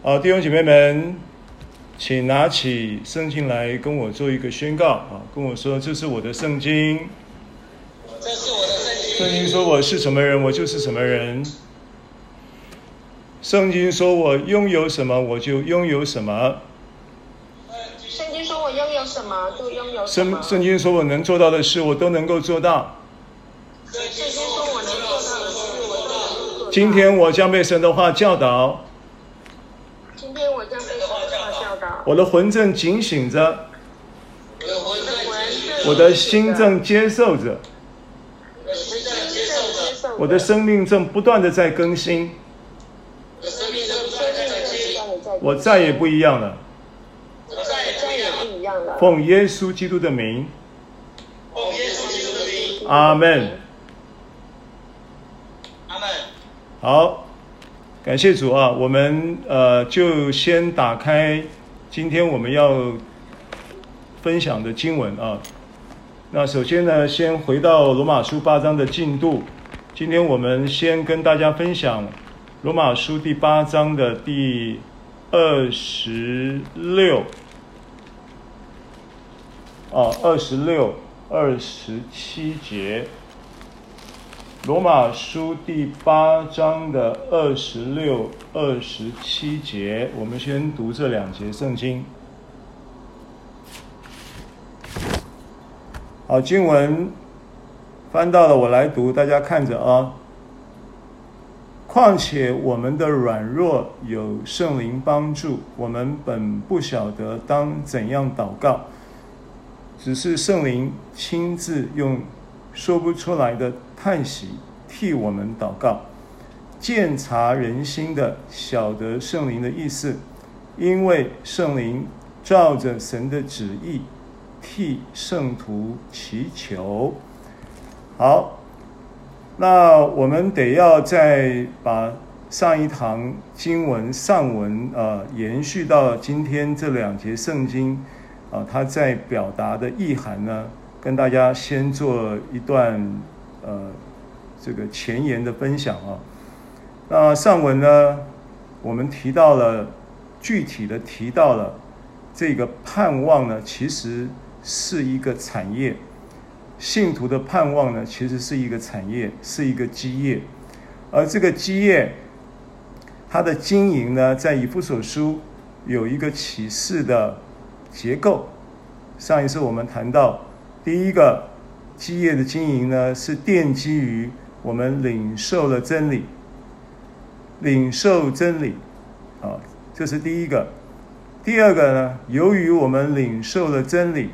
好，弟兄姐妹们，请拿起圣经来跟我做一个宣告啊！跟我说，这是我的圣经。这是我的圣经。圣经说我是什么人，我就是什么人。圣经说我拥有什么，我就拥有什么。圣经说我拥有什么，就拥有什么。圣圣经说我能做到的事，我都能够做到。圣经说我能做到的事，我都能做到。今天我将被神的话教导。今天我将被神的话教导。我的魂正警醒着。我的心正接受着。我的生命正不断的在更新。我再也不一样了。奉耶稣基督的名。阿门。阿门。好。感谢主啊，我们呃就先打开今天我们要分享的经文啊。那首先呢，先回到罗马书八章的进度。今天我们先跟大家分享罗马书第八章的第二十六，哦，二十六、二十七节。罗马书第八章的二十六、二十七节，我们先读这两节圣经。好，经文翻到了，我来读，大家看着啊。况且我们的软弱有圣灵帮助，我们本不晓得当怎样祷告，只是圣灵亲自用说不出来的叹息替我们祷告，鉴察人心的，晓得圣灵的意思，因为圣灵照着神的旨意替圣徒祈求。好，那我们得要再把上一堂经文上文啊、延续到今天这两节圣经啊，它在表达的意涵呢，跟大家先做一段呃。这个前言的分享啊，那上文呢，我们提到了具体的提到了这个盼望呢，其实是一个产业，信徒的盼望呢，其实是一个产业，是一个基业，而这个基业，它的经营呢，在以弗所书有一个启示的结构。上一次我们谈到，第一个基业的经营呢，是奠基于。我们领受了真理，领受真理，啊，这是第一个。第二个呢，由于我们领受了真理，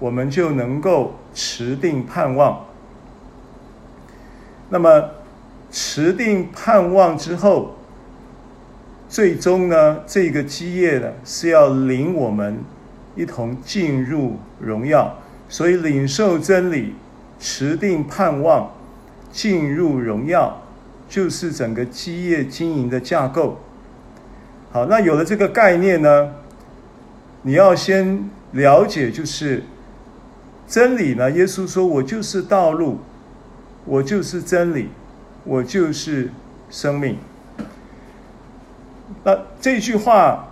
我们就能够持定盼望。那么，持定盼望之后，最终呢，这个基业呢，是要领我们一同进入荣耀。所以，领受真理，持定盼望。进入荣耀，就是整个基业经营的架构。好，那有了这个概念呢，你要先了解，就是真理呢。耶稣说：“我就是道路，我就是真理，我就是生命。”那这句话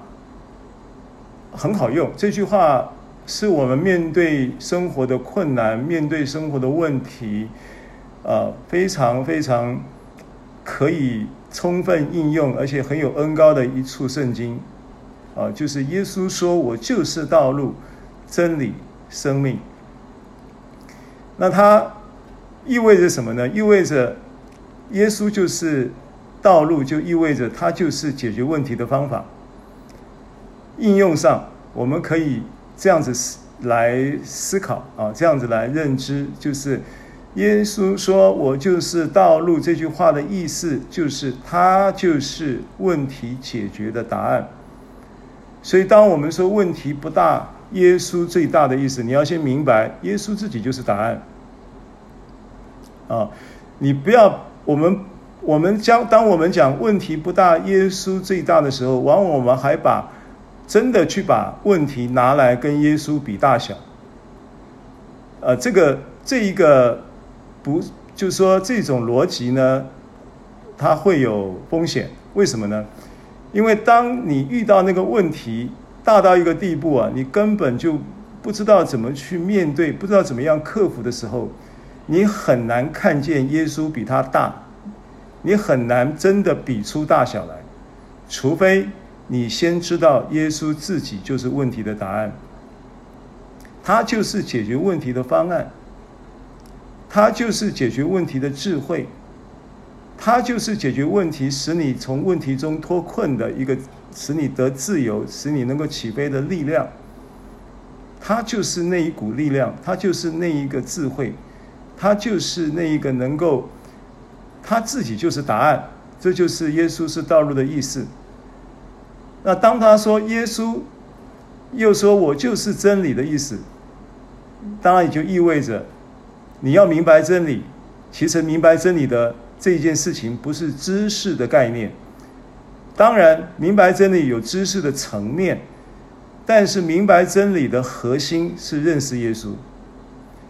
很好用，这句话是我们面对生活的困难，面对生活的问题。啊，非常非常可以充分应用，而且很有恩高的一处圣经，啊，就是耶稣说：“我就是道路、真理、生命。”那它意味着什么呢？意味着耶稣就是道路，就意味着他就是解决问题的方法。应用上，我们可以这样子思来思考啊，这样子来认知，就是。耶稣说：“我就是道路。”这句话的意思就是，他就是问题解决的答案。所以，当我们说问题不大，耶稣最大的意思，你要先明白，耶稣自己就是答案。啊，你不要我们我们将当我们讲问题不大，耶稣最大的时候，往往我们还把真的去把问题拿来跟耶稣比大小。呃，这个这一个。不，就是说这种逻辑呢，它会有风险。为什么呢？因为当你遇到那个问题大到一个地步啊，你根本就不知道怎么去面对，不知道怎么样克服的时候，你很难看见耶稣比他大，你很难真的比出大小来，除非你先知道耶稣自己就是问题的答案，他就是解决问题的方案，他就是解决问题的智慧。他就是解决问题，使你从问题中脱困的一个，使你得自由，使你能够起飞的力量。他就是那一股力量，他就是那一个智慧，他就是那一个能够，他自己就是答案。这就是耶稣是道路的意思。那当他说耶稣，又说我就是真理的意思，当然也就意味着你要明白真理。其实明白真理的。这件事情不是知识的概念，当然明白真理有知识的层面，但是明白真理的核心是认识耶稣。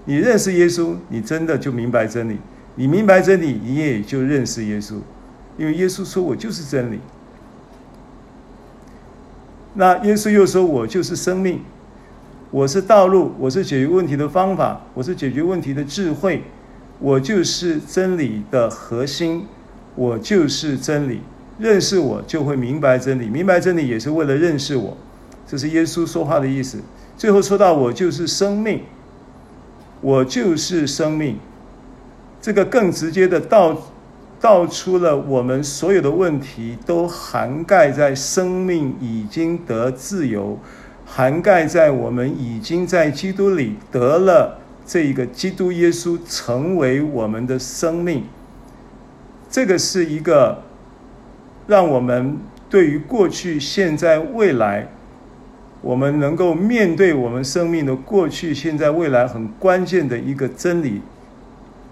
你认识耶稣，你真的就明白真理；你明白真理，你也就认识耶稣，因为耶稣说我就是真理。那耶稣又说我就是生命，我是道路，我是解决问题的方法，我是解决问题的智慧。我就是真理的核心，我就是真理。认识我就会明白真理，明白真理也是为了认识我。这是耶稣说话的意思。最后说到我就是生命，我就是生命。这个更直接的道道出了我们所有的问题都涵盖在生命已经得自由，涵盖在我们已经在基督里得了。这一个基督耶稣成为我们的生命，这个是一个让我们对于过去、现在、未来，我们能够面对我们生命的过去、现在、未来很关键的一个真理。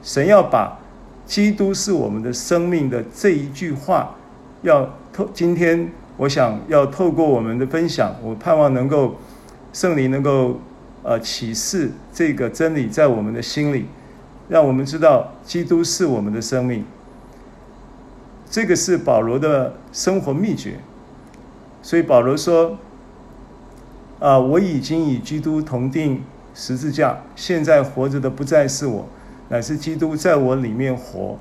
神要把基督是我们的生命的这一句话，要透。今天我想要透过我们的分享，我盼望能够圣灵能够。呃，启示这个真理在我们的心里，让我们知道基督是我们的生命。这个是保罗的生活秘诀。所以保罗说：“啊，我已经与基督同钉十字架，现在活着的不再是我，乃是基督在我里面活。”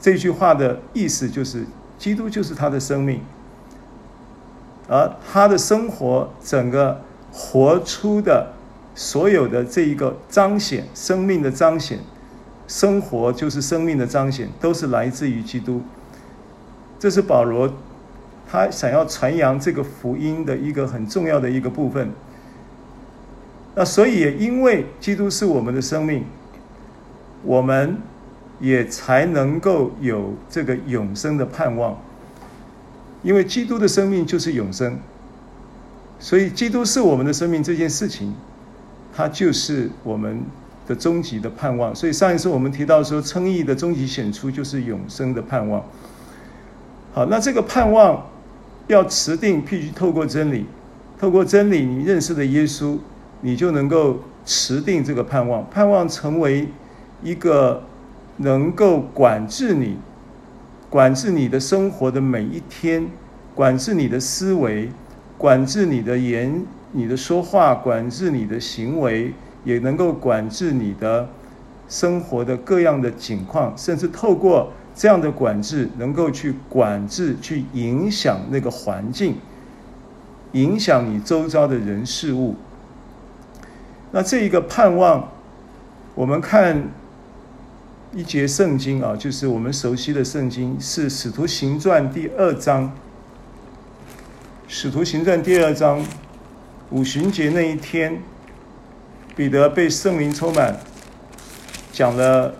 这句话的意思就是，基督就是他的生命，而他的生活整个。活出的所有的这一个彰显，生命的彰显，生活就是生命的彰显，都是来自于基督。这是保罗他想要传扬这个福音的一个很重要的一个部分。那所以也因为基督是我们的生命，我们也才能够有这个永生的盼望，因为基督的生命就是永生。所以，基督是我们的生命这件事情，它就是我们的终极的盼望。所以上一次我们提到说，称义的终极显出就是永生的盼望。好，那这个盼望要持定，必须透过真理，透过真理，你认识的耶稣，你就能够持定这个盼望，盼望成为一个能够管制你、管制你的生活的每一天，管制你的思维。管制你的言，你的说话，管制你的行为，也能够管制你的生活的各样的情况，甚至透过这样的管制，能够去管制、去影响那个环境，影响你周遭的人事物。那这一个盼望，我们看一节圣经啊，就是我们熟悉的圣经，是《使徒行传》第二章。使徒行传第二章，五旬节那一天，彼得被圣灵充满，讲了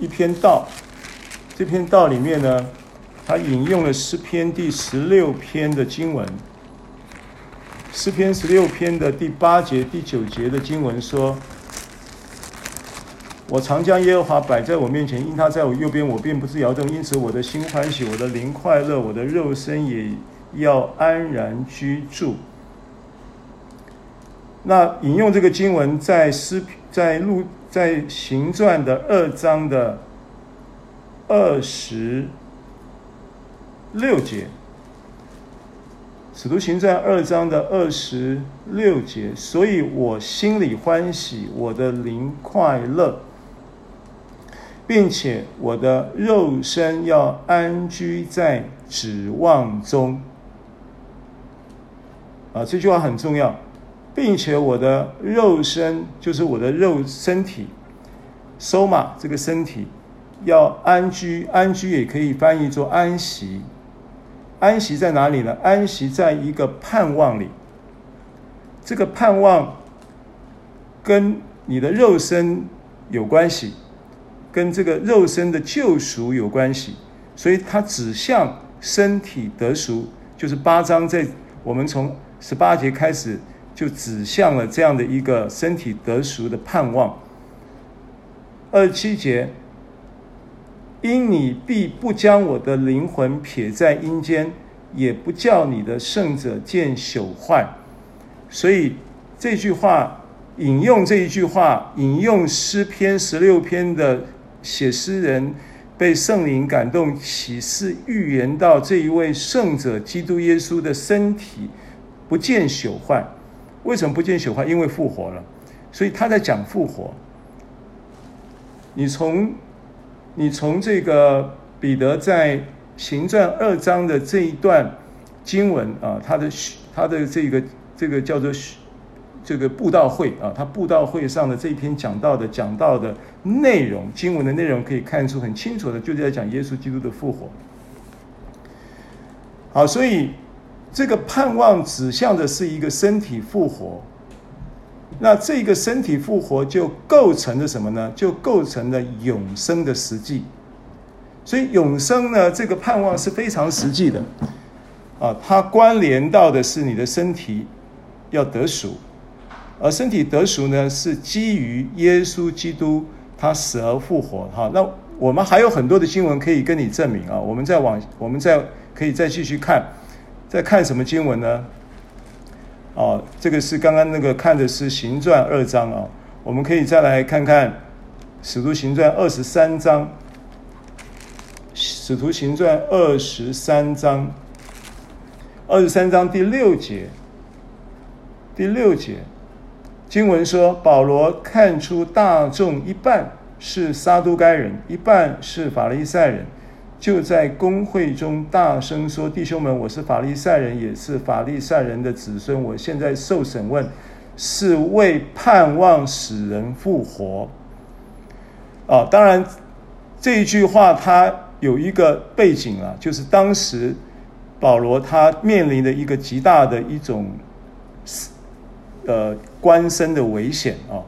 一篇道。这篇道里面呢，他引用了诗篇第十六篇的经文。诗篇十六篇的第八节、第九节的经文说：“我常将耶和华摆在我面前，因他在我右边，我便不致摇动。因此我的心欢喜，我的灵快乐，我的肉身也。”要安然居住。那引用这个经文在诗在路在行传的二章的二十六节，使徒行传二章的二十六节，所以我心里欢喜，我的灵快乐，并且我的肉身要安居在指望中。啊，这句话很重要，并且我的肉身就是我的肉身体，soma 这个身体要安居，安居也可以翻译作安息。安息在哪里呢？安息在一个盼望里。这个盼望跟你的肉身有关系，跟这个肉身的救赎有关系，所以它指向身体得赎，就是八章在我们从。十八节开始就指向了这样的一个身体得赎的盼望。二十七节，因你必不将我的灵魂撇在阴间，也不叫你的圣者见朽坏。所以这句话引用这一句话，引用诗篇十六篇的写诗人被圣灵感动启示预言到这一位圣者基督耶稣的身体。不见朽坏，为什么不见朽坏？因为复活了，所以他在讲复活。你从你从这个彼得在行传二章的这一段经文啊，他的他的这个这个叫做这个布道会啊，他布道会上的这一篇讲到的讲到的内容，经文的内容可以看出很清楚的，就是在讲耶稣基督的复活。好，所以。这个盼望指向的是一个身体复活，那这个身体复活就构成了什么呢？就构成了永生的实际。所以永生呢，这个盼望是非常实际的啊，它关联到的是你的身体要得赎，而身体得赎呢，是基于耶稣基督他死而复活。哈，那我们还有很多的经文可以跟你证明啊，我们再往，我们再可以再继续看。在看什么经文呢？哦，这个是刚刚那个看的是行传二章啊，我们可以再来看看使徒行传二十三章。使徒行传二十三章，二十三章第六节，第六节经文说，保罗看出大众一半是撒都该人，一半是法利赛人。就在公会中大声说：“弟兄们，我是法利赛人，也是法利赛人的子孙。我现在受审问，是为盼望使人复活。”啊，当然这一句话它有一个背景啊，就是当时保罗他面临的一个极大的一种呃官身的危险啊。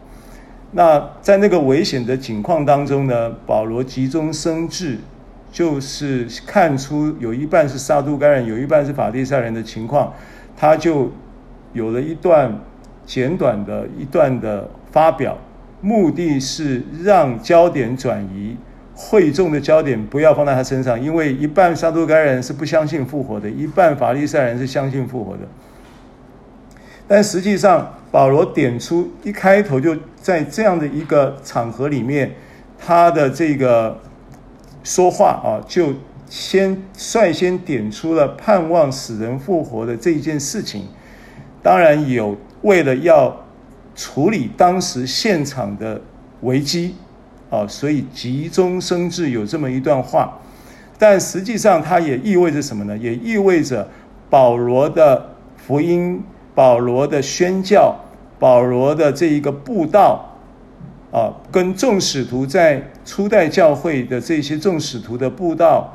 那在那个危险的境况当中呢，保罗急中生智。就是看出有一半是撒都该人，有一半是法利赛人的情况，他就有了一段简短的一段的发表，目的是让焦点转移，会众的焦点不要放在他身上，因为一半撒都该人是不相信复活的，一半法利赛人是相信复活的。但实际上，保罗点出一开头就在这样的一个场合里面，他的这个。说话啊，就先率先点出了盼望死人复活的这一件事情。当然有为了要处理当时现场的危机啊，所以急中生智有这么一段话。但实际上，它也意味着什么呢？也意味着保罗的福音、保罗的宣教、保罗的这一个布道。啊，跟众使徒在初代教会的这些众使徒的布道，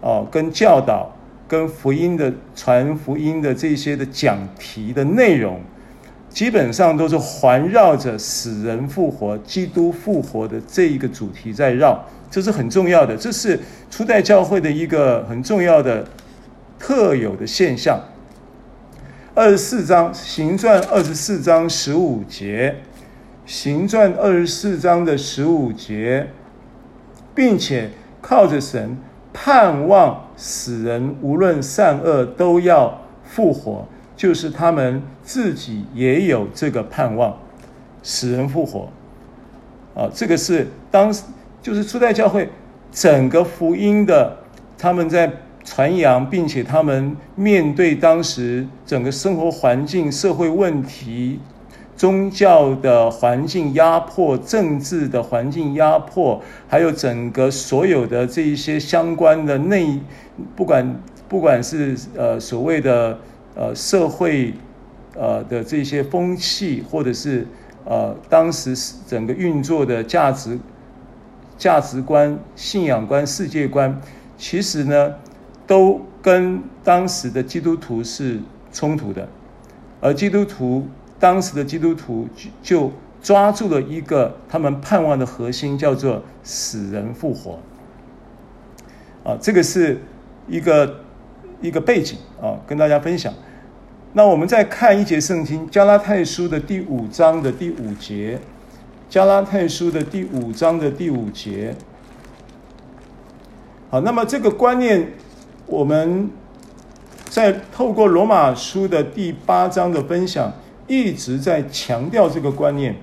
啊，跟教导、跟福音的传福音的这些的讲题的内容，基本上都是环绕着死人复活、基督复活的这一个主题在绕，这是很重要的，这是初代教会的一个很重要的特有的现象。二十四章，行传二十四章十五节。行传二十四章的十五节，并且靠着神盼望死人无论善恶都要复活，就是他们自己也有这个盼望，死人复活。啊，这个是当时就是初代教会整个福音的他们在传扬，并且他们面对当时整个生活环境、社会问题、宗教的环境压迫、政治的环境压迫，还有整个所有的这一些相关的内，不管不管是呃所谓的呃社会呃的这些风气，或者是呃当时整个运作的价值价值观、信仰观、世界观，其实呢。都跟当时的基督徒是冲突的，而基督徒当时的基督徒就抓住了一个他们盼望的核心，叫做死人复活。啊，这个是一个一个背景啊，跟大家分享。那我们再看一节圣经，《加拉太书》的第五章的第五节，《加拉太书》的第五章的第五节。好，那么这个观念。我们在透过罗马书的第八章的分享，一直在强调这个观念。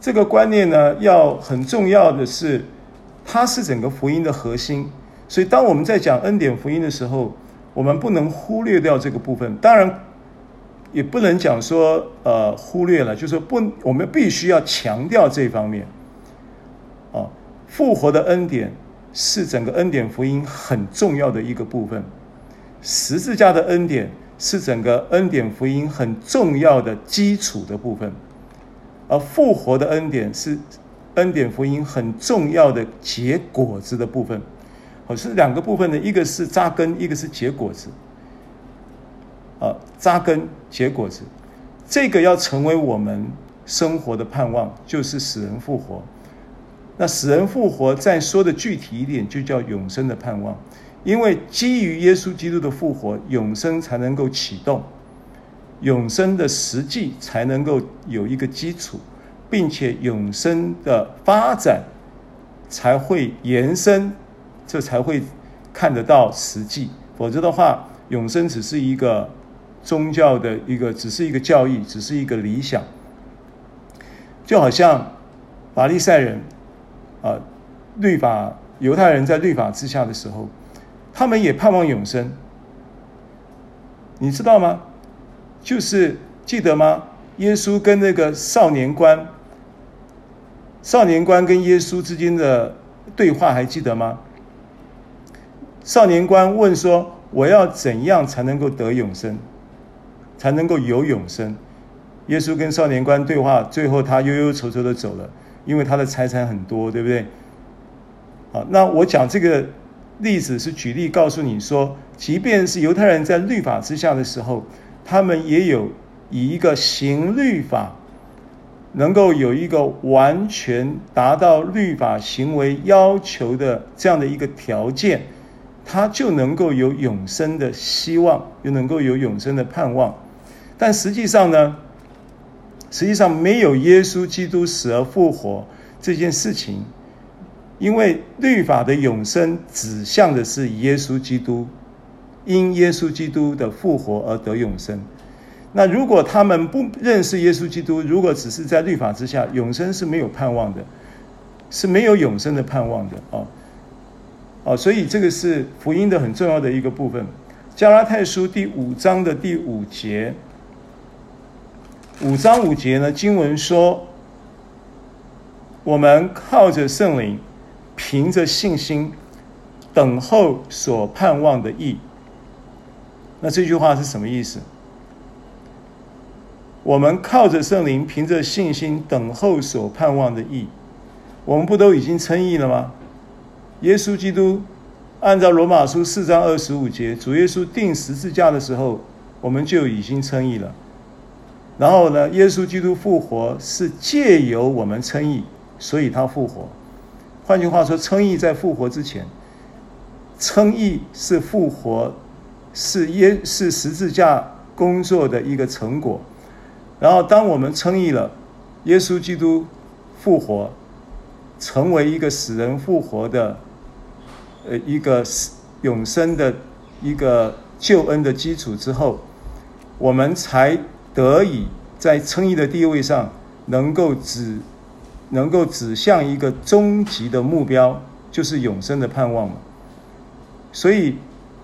这个观念呢，要很重要的是，它是整个福音的核心。所以，当我们在讲恩典福音的时候，我们不能忽略掉这个部分。当然，也不能讲说呃忽略了，就是不，我们必须要强调这方面。啊，复活的恩典。是整个恩典福音很重要的一个部分，十字架的恩典是整个恩典福音很重要的基础的部分，而复活的恩典是恩典福音很重要的结果子的部分。哦，是两个部分的，一个是扎根，一个是结果子。啊，扎根结果子，这个要成为我们生活的盼望，就是使人复活。那死人复活，再说的具体一点，就叫永生的盼望。因为基于耶稣基督的复活，永生才能够启动，永生的实际才能够有一个基础，并且永生的发展才会延伸，这才会看得到实际。否则的话，永生只是一个宗教的一个，只是一个教义，只是一个理想。就好像法利赛人。啊，律法犹太人在律法之下的时候，他们也盼望永生。你知道吗？就是记得吗？耶稣跟那个少年官，少年官跟耶稣之间的对话还记得吗？少年官问说：“我要怎样才能够得永生？才能够有永生？”耶稣跟少年官对话，最后他忧忧愁愁的走了。因为他的财产很多，对不对？好，那我讲这个例子是举例告诉你说，即便是犹太人在律法之下的时候，他们也有以一个行律法，能够有一个完全达到律法行为要求的这样的一个条件，他就能够有永生的希望，又能够有永生的盼望。但实际上呢？实际上没有耶稣基督死而复活这件事情，因为律法的永生指向的是耶稣基督，因耶稣基督的复活而得永生。那如果他们不认识耶稣基督，如果只是在律法之下，永生是没有盼望的，是没有永生的盼望的哦。哦，所以这个是福音的很重要的一个部分。加拉太书第五章的第五节。五章五节呢，经文说：“我们靠着圣灵，凭着信心，等候所盼望的意。”那这句话是什么意思？我们靠着圣灵，凭着信心，等候所盼望的意。我们不都已经称义了吗？耶稣基督按照罗马书四章二十五节，主耶稣钉十字架的时候，我们就已经称义了。然后呢，耶稣基督复活是借由我们称义，所以他复活。换句话说，称义在复活之前，称义是复活，是耶是十字架工作的一个成果。然后当我们称义了，耶稣基督复活，成为一个死人复活的，呃，一个永生的一个救恩的基础之后，我们才。得以在称义的地位上，能够指，能够指向一个终极的目标，就是永生的盼望嘛。所以，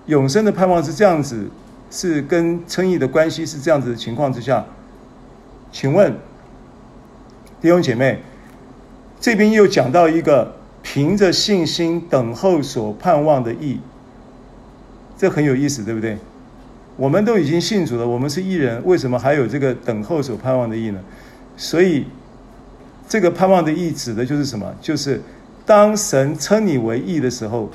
永生的盼望是这样子，是跟称义的关系是这样子的情况之下，请问弟兄姐妹，这边又讲到一个凭着信心等候所盼望的义，这很有意思，对不对？我们都已经信主了，我们是义人，为什么还有这个等候所盼望的义呢？所以，这个盼望的义指的就是什么？就是当神称你为义的时候。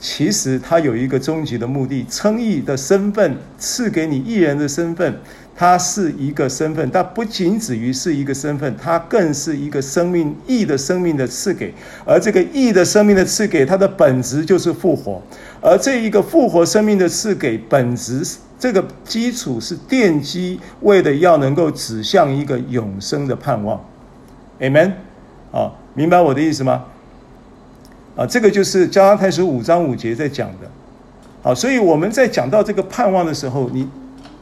其实他有一个终极的目的，称义的身份赐给你义人的身份，它是一个身份，它不仅止于是一个身份，它更是一个生命义的生命的赐给。而这个义的生命的赐给，它的本质就是复活。而这一个复活生命的赐给，本质这个基础是奠基，为了要能够指向一个永生的盼望。Amen。啊，明白我的意思吗？啊，这个就是加拉太书五章五节在讲的，好，所以我们在讲到这个盼望的时候，你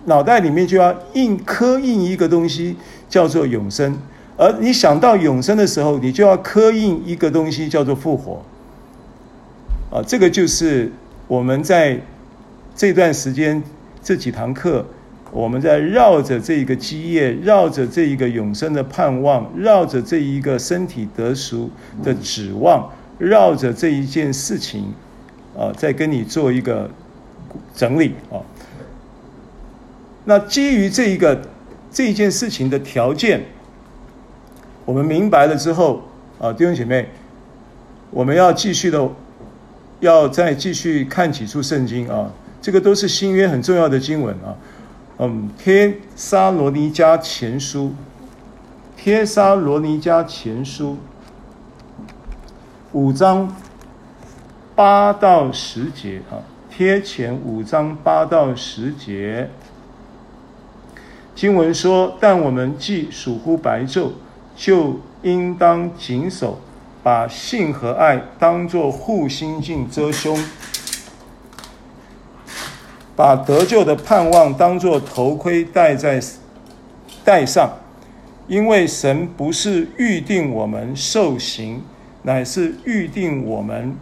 脑袋里面就要印刻印一个东西，叫做永生。而你想到永生的时候，你就要刻印一个东西，叫做复活。啊，这个就是我们在这段时间这几堂课，我们在绕着这一个基业，绕着这一个永生的盼望，绕着这一个身体得赎的指望。绕着这一件事情，啊，再跟你做一个整理啊。那基于这一个这一件事情的条件，我们明白了之后啊，弟兄姐妹，我们要继续的，要再继续看几处圣经啊。这个都是新约很重要的经文啊。嗯，帖撒罗尼迦前书，帖撒罗尼迦前书。五章八到十节啊，贴前五章八到十节，经文说：但我们既属乎白昼，就应当谨守，把性和爱当作护心镜遮胸，把得救的盼望当作头盔戴在戴上，因为神不是预定我们受刑。乃是预定我们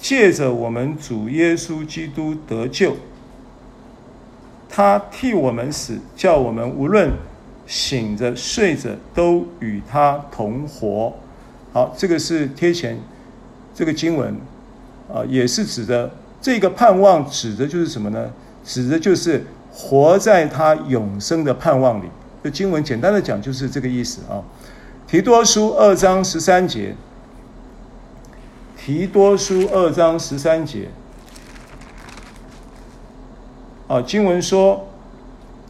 借着我们主耶稣基督得救，他替我们死，叫我们无论醒着睡着都与他同活。好，这个是贴前这个经文啊，也是指的这个盼望，指的就是什么呢？指的就是活在他永生的盼望里。这经文简单的讲就是这个意思啊。提多书二章十三节。提多书二章十三节，啊，经文说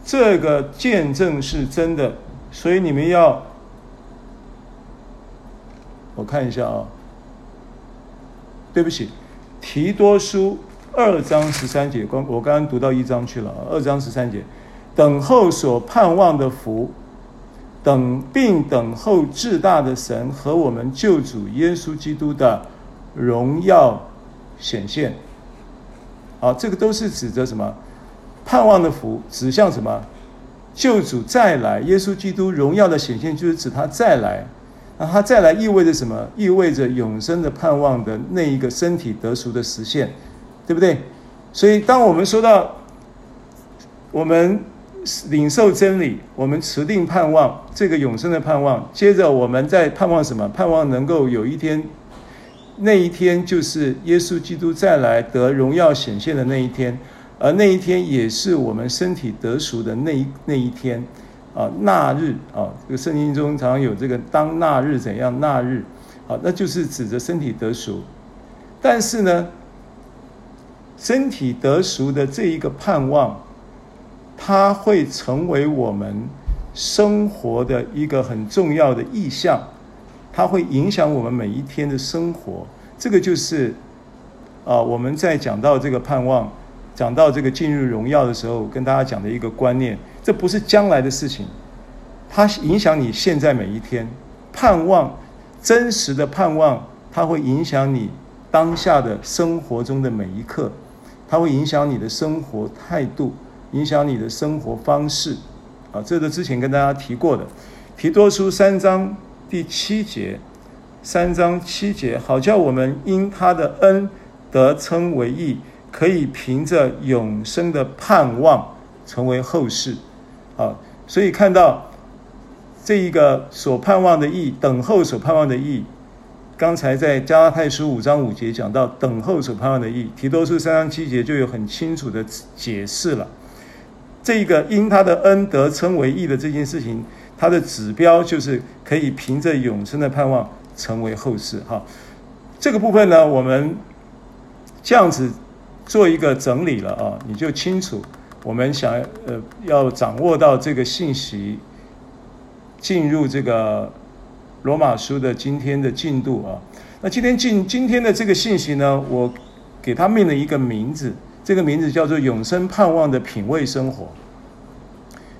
这个见证是真的，所以你们要，我看一下啊，对不起，提多书二章十三节，刚我刚刚读到一章去了，二章十三节，等候所盼望的福，等并等候至大的神和我们救主耶稣基督的。荣耀显现，啊，这个都是指着什么？盼望的福，指向什么？救主再来，耶稣基督荣耀的显现，就是指他再来。那他再来意味着什么？意味着永生的盼望的那一个身体得赎的实现，对不对？所以，当我们说到我们领受真理，我们持定盼望这个永生的盼望，接着我们在盼望什么？盼望能够有一天。那一天就是耶稣基督再来得荣耀显现的那一天，而那一天也是我们身体得赎的那一那一天，啊，那日啊，这个圣经中常常有这个当那日怎样那日，啊，那就是指着身体得赎。但是呢，身体得赎的这一个盼望，它会成为我们生活的一个很重要的意向。它会影响我们每一天的生活，这个就是，啊，我们在讲到这个盼望，讲到这个进入荣耀的时候，跟大家讲的一个观念，这不是将来的事情，它影响你现在每一天，盼望真实的盼望，它会影响你当下的生活中的每一刻，它会影响你的生活态度，影响你的生活方式，啊，这个之前跟大家提过的，提多书三章。第七节，三章七节，好叫我们因他的恩得称为义，可以凭着永生的盼望成为后世。啊，所以看到这一个所盼望的义，等候所盼望的义。刚才在加拉太书五章五节讲到等候所盼望的义，提多书三章七节就有很清楚的解释了。这个因他的恩得称为义的这件事情，它的指标就是可以凭着永生的盼望成为后世。哈，这个部分呢，我们这样子做一个整理了啊，你就清楚我们想呃要掌握到这个信息，进入这个。罗马书的今天的进度啊，那今天进今天的这个信息呢，我给他命了一个名字，这个名字叫做“永生盼望的品味生活”。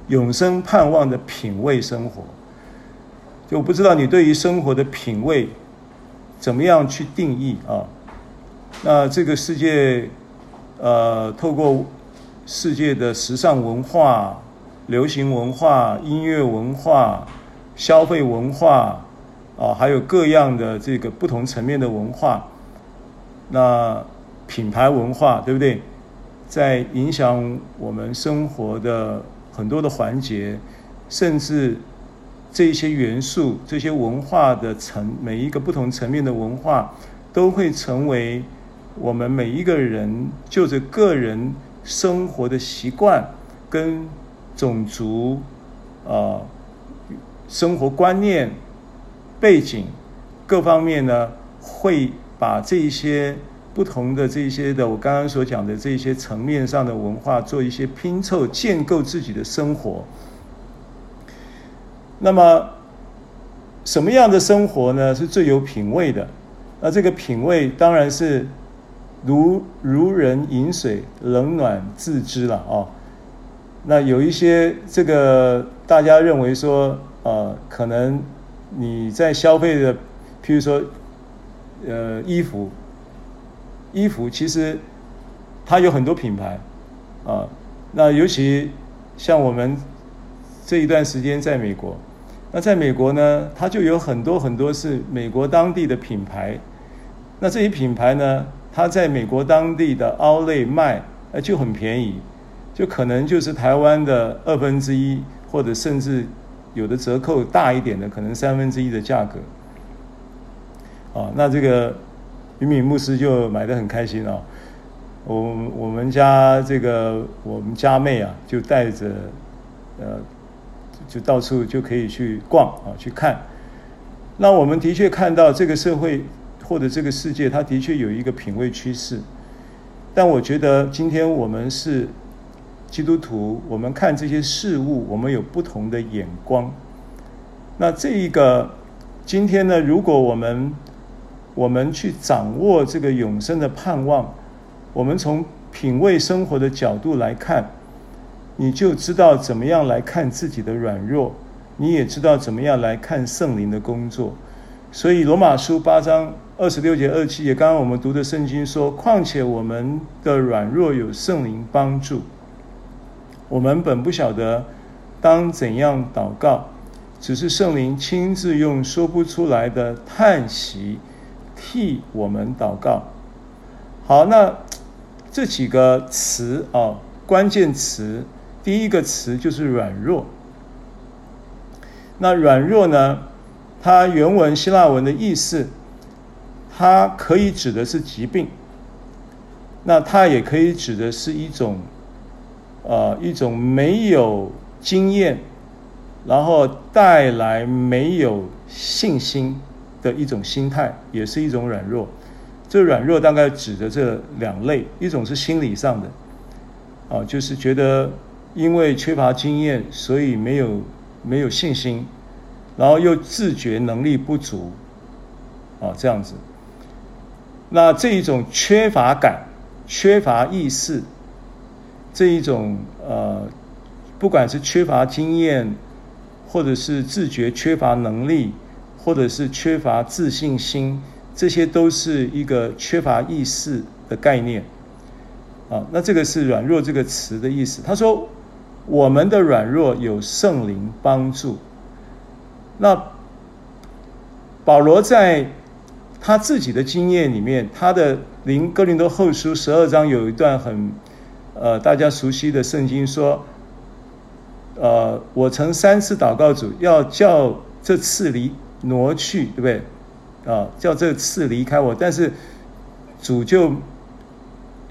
永生盼望的品味生活，就不知道你对于生活的品味怎么样去定义啊？那这个世界，呃，透过世界的时尚文化、流行文化、音乐文化、消费文化。啊，还有各样的这个不同层面的文化，那品牌文化对不对？在影响我们生活的很多的环节，甚至这些元素、这些文化的层，每一个不同层面的文化，都会成为我们每一个人就着个人生活的习惯跟种族啊生活观念。背景各方面呢，会把这一些不同的这些的我刚刚所讲的这些层面上的文化做一些拼凑，建构自己的生活。那么，什么样的生活呢？是最有品味的？那这个品味当然是如如人饮水，冷暖自知了啊、那有一些这个大家认为说，呃，可能。你在消费的，譬如说，呃，衣服，衣服其实它有很多品牌，啊，那尤其像我们这一段时间在美国，那在美国呢，它就有很多很多是美国当地的品牌，那这些品牌呢，他在美国当地的奥内卖，呃，就很便宜，就可能就是台湾的二分之一，或者甚至。有的折扣大一点的，可能三分之一的价格，啊，那这个云敏牧师就买得很开心啊。我我们家这个我们家妹啊，就带着呃，就到处就可以去逛啊，去看。那我们的确看到这个社会或者这个世界，它的确有一个品味趋势。但我觉得今天我们是。基督徒，我们看这些事物，我们有不同的眼光。那这一个今天呢，如果我们我们去掌握这个永生的盼望，我们从品味生活的角度来看，你就知道怎么样来看自己的软弱，你也知道怎么样来看圣灵的工作。所以罗马书八章二十六节、二十七节，刚刚我们读的圣经说：“况且我们的软弱有圣灵帮助。”我们本不晓得当怎样祷告，只是圣灵亲自用说不出来的叹息替我们祷告。好，那这几个词啊，关键词，第一个词就是软弱。那软弱呢，它原文希腊文的意思，它可以指的是疾病，那它也可以指的是一种。呃，一种没有经验，然后带来没有信心的一种心态，也是一种软弱。这软弱大概指的这两类，一种是心理上的，啊，就是觉得因为缺乏经验，所以没有没有信心，然后又自觉能力不足，啊，这样子。那这一种缺乏感、缺乏意识。这一种呃，不管是缺乏经验，或者是自觉缺乏能力，或者是缺乏自信心，这些都是一个缺乏意识的概念。啊，那这个是软弱这个词的意思。他说，我们的软弱有圣灵帮助。那保罗在他自己的经验里面，他的林哥林多后书十二章有一段很呃大家熟悉的圣经说，呃，我曾三次祷告主，要叫这次离挪去，对不对？啊，叫这次离开我，但是主就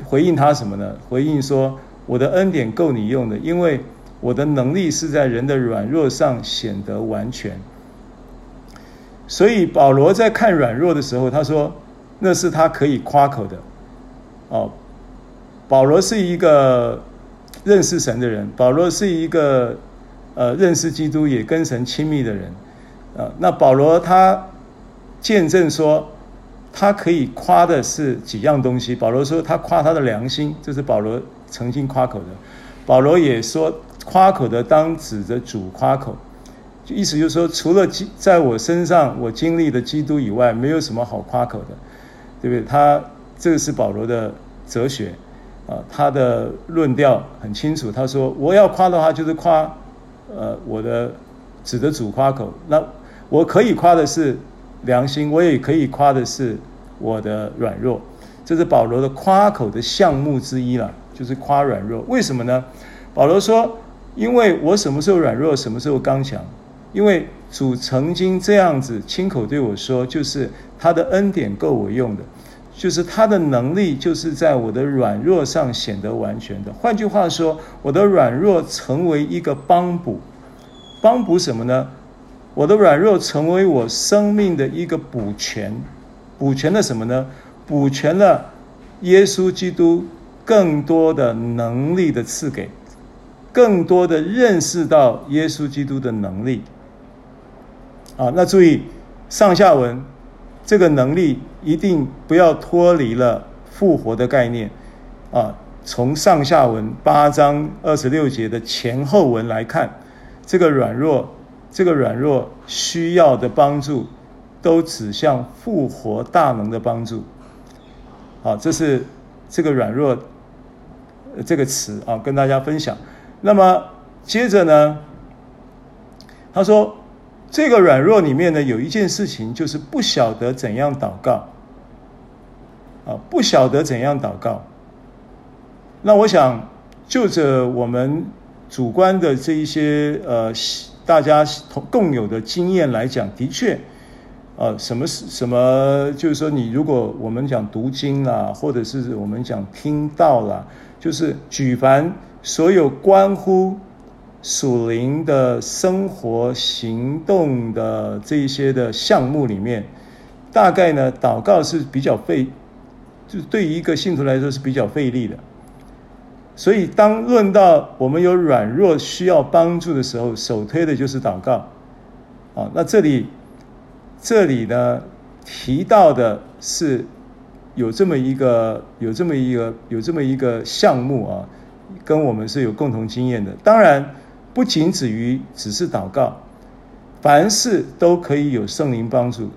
回应他什么呢？回应说，我的恩典够你用的，因为我的能力是在人的软弱上显得完全。所以保罗在看软弱的时候，他说那是他可以夸口的。哦，保罗是一个认识神的人，保罗是一个呃认识基督也跟神亲密的人。呃，那保罗他见证说，他可以夸的是几样东西。保罗说他夸他的良心，这是保罗曾经夸口的。保罗也说夸口的当指着主夸口。意思就是说，除了在我身上我经历的基督以外，没有什么好夸口的，对不对？他这个是保罗的哲学啊，他的论调很清楚。他说，我要夸的话，就是夸呃我的指的主夸口。那我可以夸的是良心，我也可以夸的是我的软弱。这是保罗的夸口的项目之一了，就是夸软弱。为什么呢？保罗说，因为我什么时候软弱，什么时候刚强。因为主曾经这样子亲口对我说，就是他的恩典够我用的，就是他的能力就是在我的软弱上显得完全的。换句话说，我的软弱成为一个帮补，帮补什么呢？我的软弱成为我生命的一个补全，补全了什么呢？补全了耶稣基督更多的能力的赐给，更多的认识到耶稣基督的能力。啊，那注意上下文，这个能力一定不要脱离了复活的概念。啊，从上下文八章二十六节的前后文来看，这个软弱，这个软弱需要的帮助，都指向复活大能的帮助。好，这是这个软弱这个词啊，跟大家分享。那么接着呢，他说。这个软弱里面呢，有一件事情就是不晓得怎样祷告，啊，不晓得怎样祷告。那我想就着我们主观的这一些呃，大家同共有的经验来讲，的确，呃，什么是什么？就是说，你如果我们讲读经啦，或者是我们讲听道啦，就是举凡所有关乎。属灵的生活行动的这一些的项目里面，大概呢，祷告是比较费，就对于一个信徒来说是比较费力的。所以，当论到我们有软弱需要帮助的时候，首推的就是祷告。啊，那这里这里呢提到的是有这么一个有这么一个有这么一个项目啊，跟我们是有共同经验的。当然。不仅止于只是祷告，凡事都可以有圣灵帮助，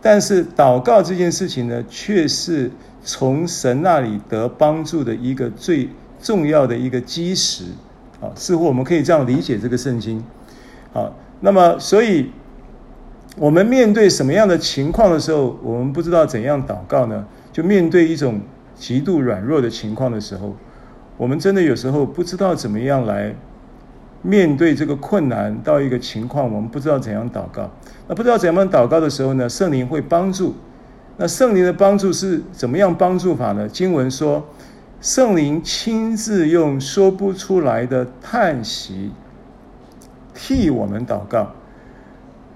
但是祷告这件事情呢，却是从神那里得帮助的一个最重要的一个基石。啊，似乎我们可以这样理解这个圣经。好，那么所以，我们面对什么样的情况的时候，我们不知道怎样祷告呢？就面对一种极度软弱的情况的时候，我们真的有时候不知道怎么样来。面对这个困难到一个情况，我们不知道怎样祷告。那不知道怎样祷告的时候呢，圣灵会帮助。那圣灵的帮助是怎么样帮助法呢？经文说，圣灵亲自用说不出来的叹息替我们祷告。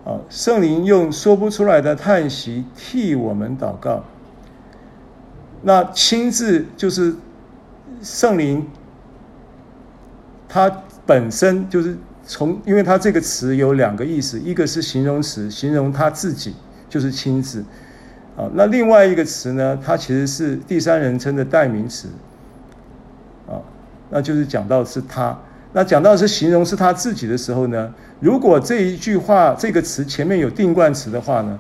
啊，圣灵用说不出来的叹息替我们祷告。那亲自就是圣灵，他。本身就是从，因为他这个词有两个意思，一个是形容词，形容他自己就是亲自，啊，那另外一个词呢，它其实是第三人称的代名词，啊，那就是讲到是他，那讲到是形容是他自己的时候呢，如果这一句话这个词前面有定冠词的话呢，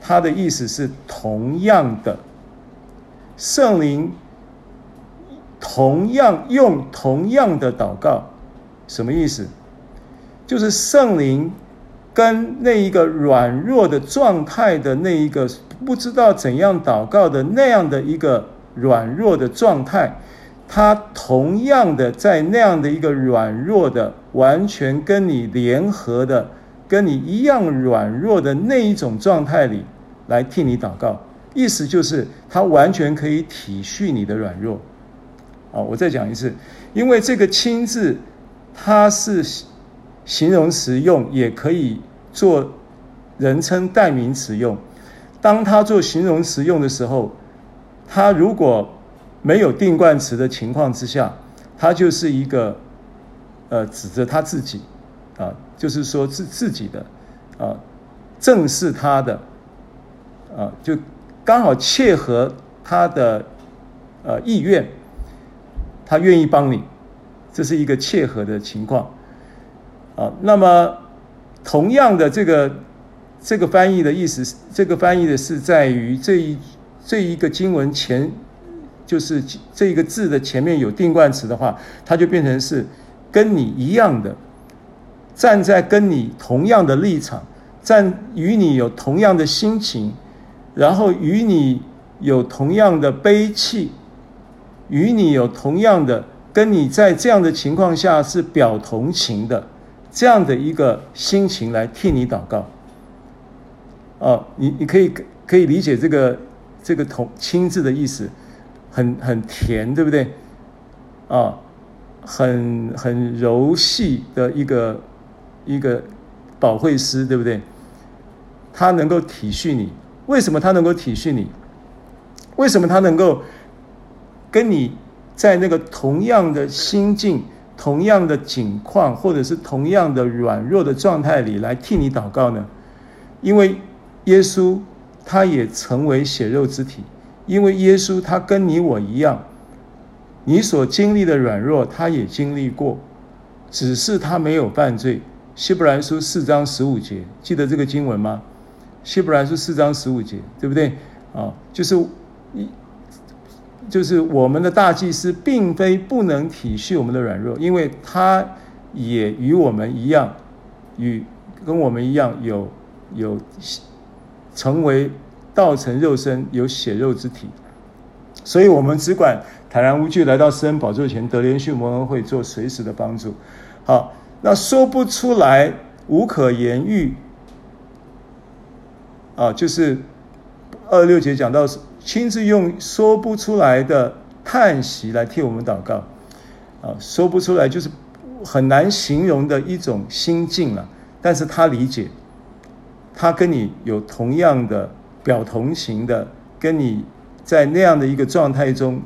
它的意思是同样的，圣灵。同样用同样的祷告，什么意思？就是圣灵跟那一个软弱的状态的那一个不知道怎样祷告的那样的一个软弱的状态，他同样的在那样的一个软弱的、完全跟你联合的、跟你一样软弱的那一种状态里来替你祷告。意思就是他完全可以体恤你的软弱。啊，我再讲一次，因为这个“亲”字，它是形容词用，也可以做人称代名词用。当他做形容词用的时候，他如果没有定冠词的情况之下，他就是一个呃指着他自己啊，就是说自自己的啊，正是他的啊，就刚好切合他的呃意愿。他愿意帮你，这是一个切合的情况，啊，那么同样的这个这个翻译的意思，这个翻译的是在于这一这一个经文前，就是这一个字的前面有定冠词的话，它就变成是跟你一样的，站在跟你同样的立场，站与你有同样的心情，然后与你有同样的悲戚。与你有同样的，跟你在这样的情况下是表同情的，这样的一个心情来替你祷告。哦，你你可以可以理解这个这个同亲字的意思，很很甜，对不对？啊、很很柔细的一个一个保惠师，对不对？他能够体恤你，为什么他能够体恤你？为什么他能够？跟你在那个同样的心境、同样的境况，或者是同样的软弱的状态里来替你祷告呢？因为耶稣他也成为血肉之体，因为耶稣他跟你我一样，你所经历的软弱他也经历过，只是他没有犯罪。希伯来书四章十五节，记得这个经文吗？希伯来书四章十五节，对不对？啊，就是一。就是我们的大祭司，并非不能体恤我们的软弱，因为他也与我们一样，与跟我们一样有有成为道成肉身，有血肉之体，所以我们只管坦然无惧来到施恩宝座前，得连续蒙恩会做随时的帮助。好，那说不出来，无可言喻啊，就是二六节讲到亲自用说不出来的叹息来替我们祷告，啊，说不出来就是很难形容的一种心境了。但是他理解，他跟你有同样的表同情的，跟你在那样的一个状态中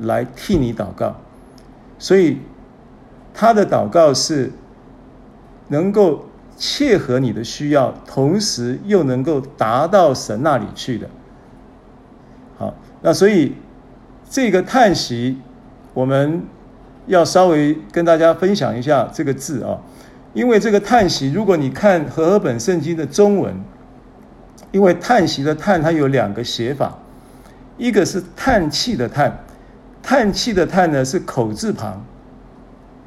来替你祷告，所以他的祷告是能够切合你的需要，同时又能够达到神那里去的。那所以这个叹息，我们要稍微跟大家分享一下这个字啊，因为这个叹息，如果你看和合本圣经的中文，因为叹息的叹它有两个写法，一个是叹气的叹，叹气的叹呢是口字旁，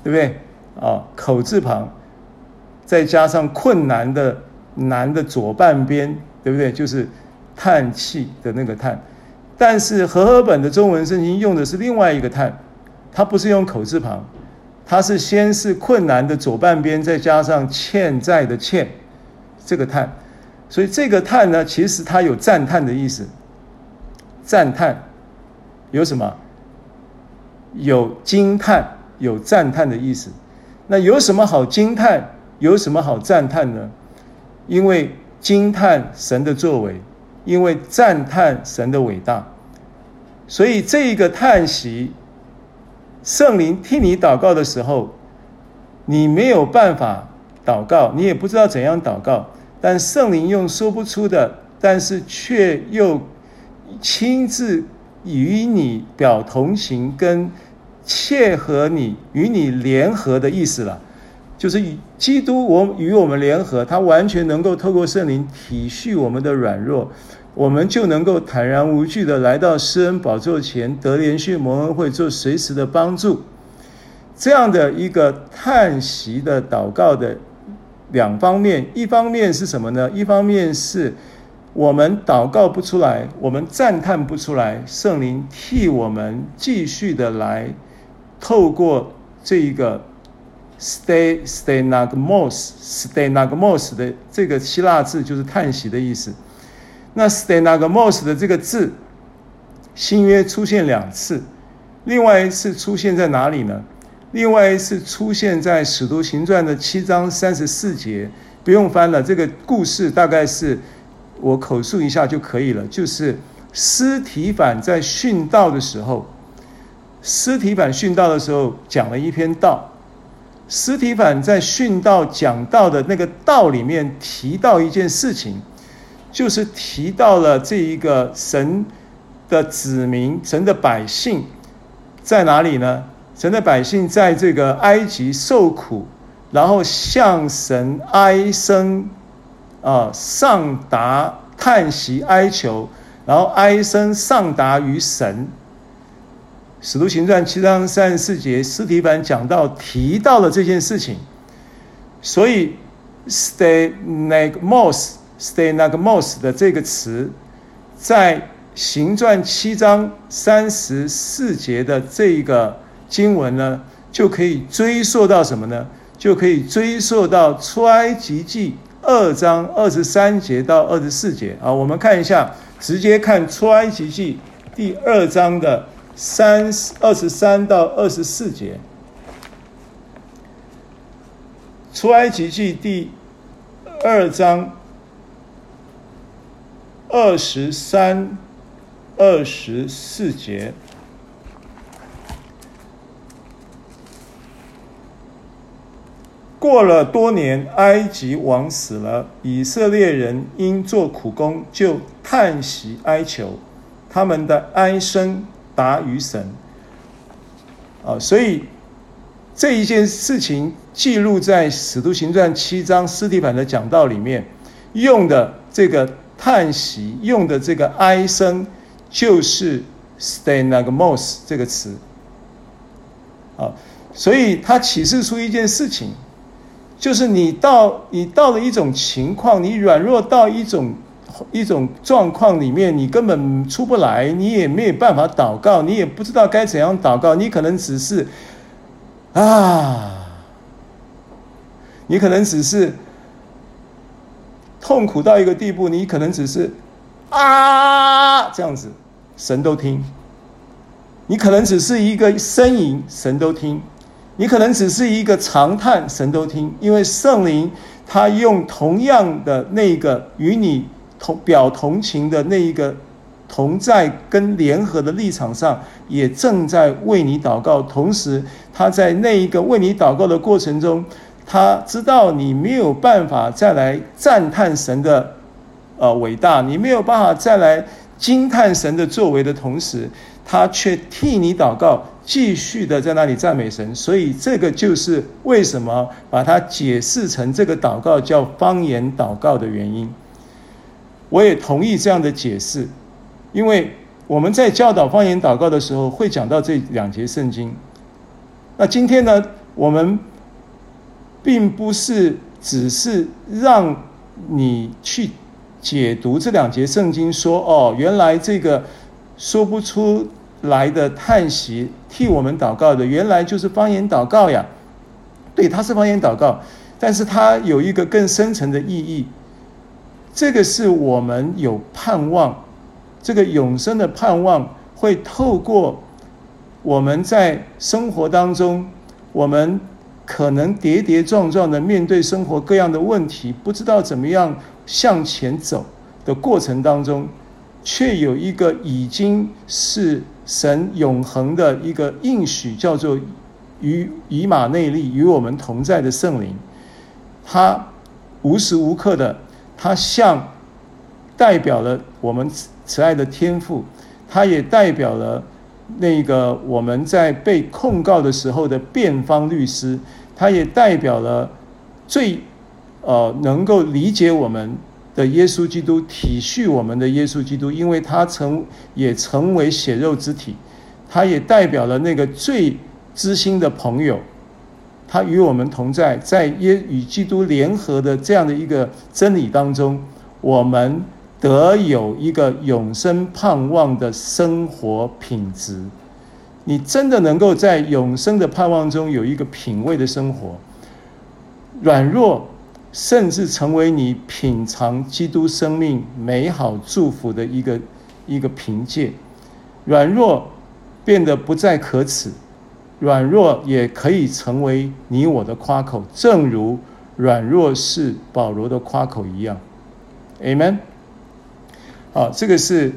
对不对？啊，口字旁，再加上困难的难的左半边，对不对？就是叹气的那个叹。但是和合本的中文圣经用的是另外一个叹，它不是用口字旁，它是先是困难的左半边，再加上欠债的欠，这个叹，所以这个叹呢，其实它有赞叹的意思。赞叹有什么？有惊叹，有赞叹的意思。那有什么好惊叹？有什么好赞叹呢？因为惊叹神的作为。因为赞叹神的伟大，所以这一个叹息，圣灵替你祷告的时候，你没有办法祷告，你也不知道怎样祷告，但圣灵用说不出的，但是却又亲自与你表同情，跟切合你与你联合的意思了。就是与基督，我与我们联合，他完全能够透过圣灵体恤我们的软弱，我们就能够坦然无惧的来到施恩宝座前，得连续蒙恩惠，做随时的帮助。这样的一个叹息的祷告的两方面，一方面是什么呢？一方面是我们祷告不出来，我们赞叹不出来，圣灵替我们继续的来透过这一个 stay stenagmos stenagmos 的这个希腊字就是叹息的意思。那 stenagmos 的这个字，新约出现两次，另外一次出现在哪里呢？另外一次出现在《使徒行传》的七章三十四节，不用翻了。这个故事大概是我口述一下就可以了。就是司提反在殉道的时候，司提反殉道的时候讲了一篇道。司提反在殉道讲到的那个道里面提到一件事情，就是提到了这一个神的子民、神的百姓在哪里呢？神的百姓在这个埃及受苦，然后向神哀声，啊，上达叹息哀求，然后哀声上达于神。使徒行传七章三十四节，司提反讲到提到了这件事情，所以 stenagmos，stenagmos 的这个词，在行传七章三十四节的这一个。经文呢，就可以追溯到什么呢？就可以追溯到出埃及记二章二十三节到二十四节啊。我们看一下，直接看出埃及记第二章的三二十三到二十四节。出埃及记第二章二十三、二十四节。过了多年，埃及王死了，以色列人因做苦工，就叹息哀求，他们的哀声达于神。啊，所以这一件事情记录在《使徒行传》七章司提反的讲道里面，用的这个叹息，用的这个哀声，就是 stenagmos 这个词。啊，所以他启示出一件事情。就是你到你到了一种情况，你软弱到一种一种状况里面，你根本出不来，你也没有办法祷告，你也不知道该怎样祷告，你可能只是啊，你可能只是痛苦到一个地步，你可能只是啊这样子，神都听；你可能只是一个呻吟，神都听。你可能只是一个长叹，神都听，因为圣灵他用同样的那个与你同表同情的那一个同在跟联合的立场上，也正在为你祷告。同时，他在那一个为你祷告的过程中，他知道你没有办法再来赞叹神的呃伟大，你没有办法再来惊叹神的作为的同时，他却替你祷告。继续的在那里赞美神，所以这个就是为什么把它解释成这个祷告叫方言祷告的原因。我也同意这样的解释，因为我们在教导方言祷告的时候会讲到这两节圣经。那今天呢，我们并不是只是让你去解读这两节圣经，说哦，原来这个说不出。来的叹息，替我们祷告的，原来就是方言祷告呀。对，他是方言祷告，但是他有一个更深层的意义。这个是我们有盼望，这个永生的盼望会透过我们在生活当中，我们可能跌跌撞撞的面对生活各样的问题，不知道怎么样向前走的过程当中，却有一个已经是。神永恒的一个应许，叫做与以马内利与我们同在的圣灵，他无时无刻的，他像代表了我们慈爱的天父，他也代表了那个我们在被控告的时候的辩方律师，他也代表了最呃能够理解我们。的耶稣基督体恤我们的耶稣基督，因为他成也成为血肉之体，他也代表了那个最知心的朋友，他与我们同在，在耶与基督联合的这样的一个真理当中，我们得有一个永生盼望的生活品质。你真的能够在永生的盼望中有一个品味的生活，软弱甚至成为你品尝基督生命美好祝福的一个一个凭借，软弱变得不再可耻，软弱也可以成为你我的夸口，正如软弱是保罗的夸口一样。Amen。好，这个是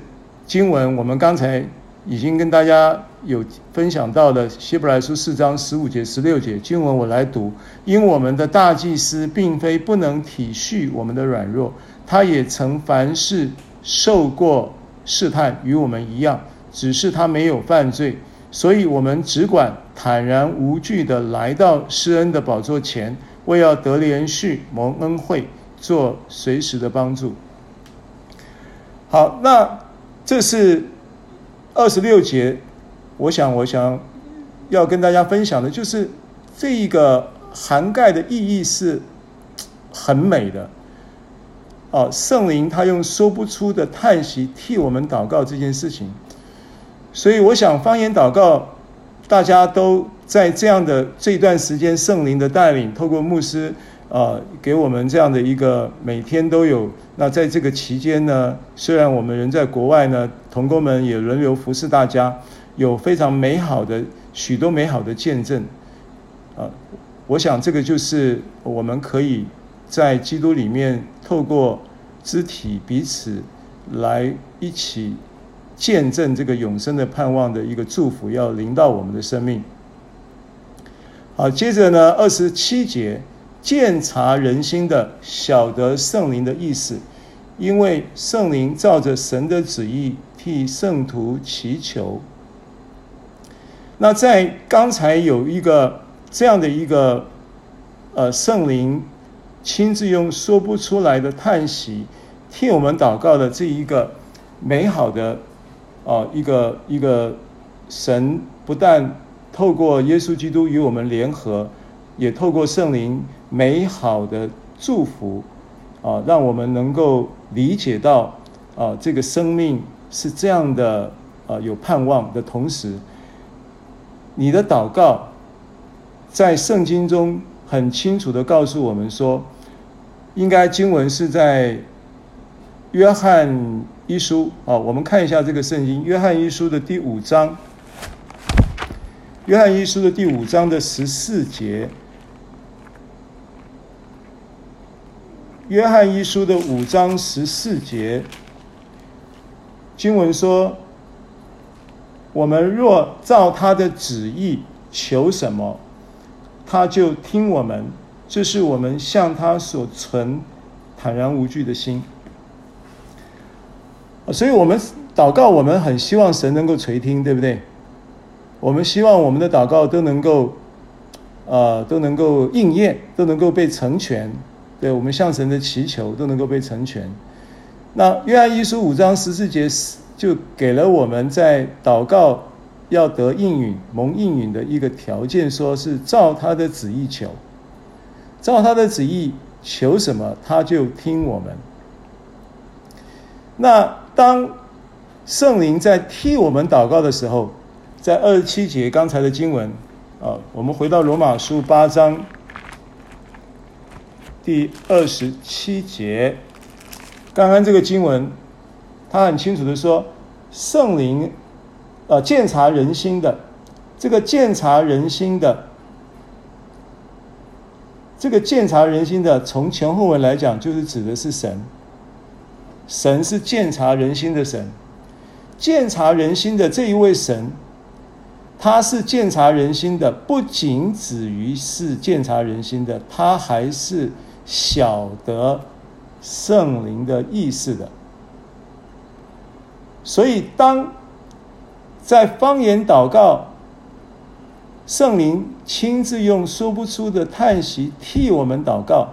经文，我们刚才已经跟大家。有分享到的希伯来书四章十五节、十六节经文，我来读。因我们的大祭司并非不能体恤我们的软弱，他也曾凡事受过试探，与我们一样，只是他没有犯罪。所以，我们只管坦然无惧地来到施恩的宝座前，为要得连续、蒙恩惠，做随时的帮助。好，那这是二十六节。我想，我想要跟大家分享的，就是这一个涵盖的意义是很美的。哦，圣灵他用说不出的叹息替我们祷告这件事情，所以我想方言祷告，大家都在这样的这段时间，圣灵的带领，透过牧师啊，给我们这样的一个每天都有。那在这个期间呢，虽然我们人在国外呢，同工们也轮流服侍大家。有非常美好的许多美好的见证，啊，我想这个就是我们可以在基督里面透过肢体彼此来一起见证这个永生的盼望的一个祝福，要临到我们的生命。好，接着呢，二十七节，鉴察人心的，晓得圣灵的意思，因为圣灵照着神的旨意替圣徒祈求。那在刚才有一个这样的一个呃圣灵亲自用说不出来的叹息替我们祷告的这一个美好的啊、一个一个神不但透过耶稣基督与我们联合，也透过圣灵美好的祝福啊、让我们能够理解到啊、这个生命是这样的啊、有盼望的同时。你的祷告，在圣经中很清楚的告诉我们说，应该经文是在约翰一书啊，我们看一下这个圣经，约翰一书的第五章，约翰一书的第五章的十四节，约翰一书的五章十四节，经文说。我们若照他的旨意求什么，他就听我们。这是我们向他所存坦然无惧的心。所以，我们祷告，我们很希望神能够垂听，对不对？我们希望我们的祷告都能够，呃，都能够应验，都能够被成全。对，我们向神的祈求都能够被成全。那约翰一书五章十四节。就给了我们在祷告要得应允、蒙应允的一个条件，说是照他的旨意求，照他的旨意求什么，他就听我们。那当圣灵在替我们祷告的时候，在二十七节刚才的经文啊，我们回到罗马书八章第二十七节，刚刚这个经文。他很清楚的说，圣灵，呃，鉴察人心的，这个鉴察人心的，这个鉴察人心的，从前后文来讲，就是指的是神。神是鉴察人心的神，鉴察人心的这一位神，他是鉴察人心的，不仅止于是鉴察人心的，他还是晓得圣灵的意思的。所以，当在方言祷告，圣灵亲自用说不出的叹息替我们祷告。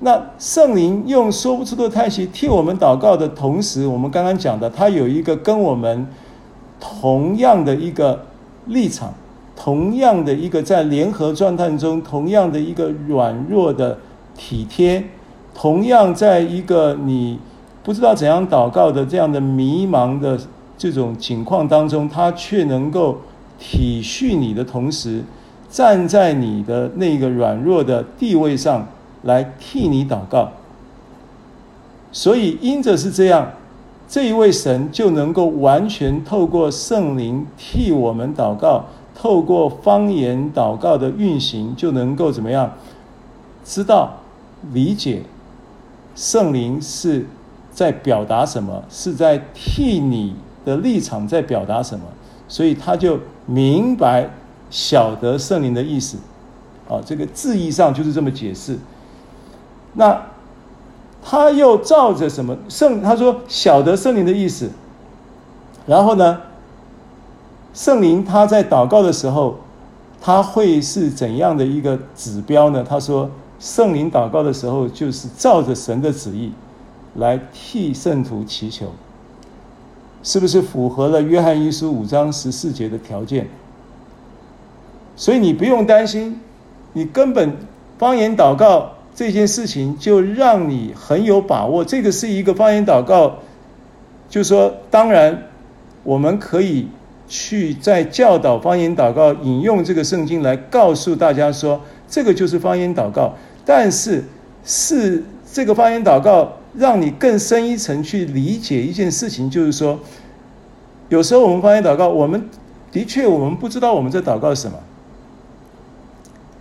那圣灵用说不出的叹息替我们祷告的同时，我们刚刚讲的，他有一个跟我们同样的一个立场，同样的一个在联合状态中，同样的一个软弱的体贴，同样在一个你。不知道怎样祷告的这样的迷茫的这种情况当中，他却能够体恤你的同时，站在你的那个软弱的地位上来替你祷告。所以因着是这样，这一位神就能够完全透过圣灵替我们祷告，透过方言祷告的运行，就能够怎么样？知道、理解圣灵是在表达什么，是在替你的立场在表达什么，所以他就明白、晓得圣灵的意思。啊，这个字义上就是这么解释。那。他又照着什么圣？他说晓得圣灵的意思。然后呢，圣灵他在祷告的时候，他会是怎样的一个指标呢？他说，圣灵祷告的时候，就是照着神的旨意来替圣徒祈求，是不是符合了约翰一书五章十四节的条件？所以你不用担心，你根本方言祷告。这件事情就让你很有把握。这个是一个方言祷告，就说，当然我们可以去在教导方言祷告，引用这个圣经来告诉大家说，这个就是方言祷告。但是是这个方言祷告让你更深一层去理解一件事情，就是说，有时候我们方言祷告，我们的确我们不知道我们在祷告什么，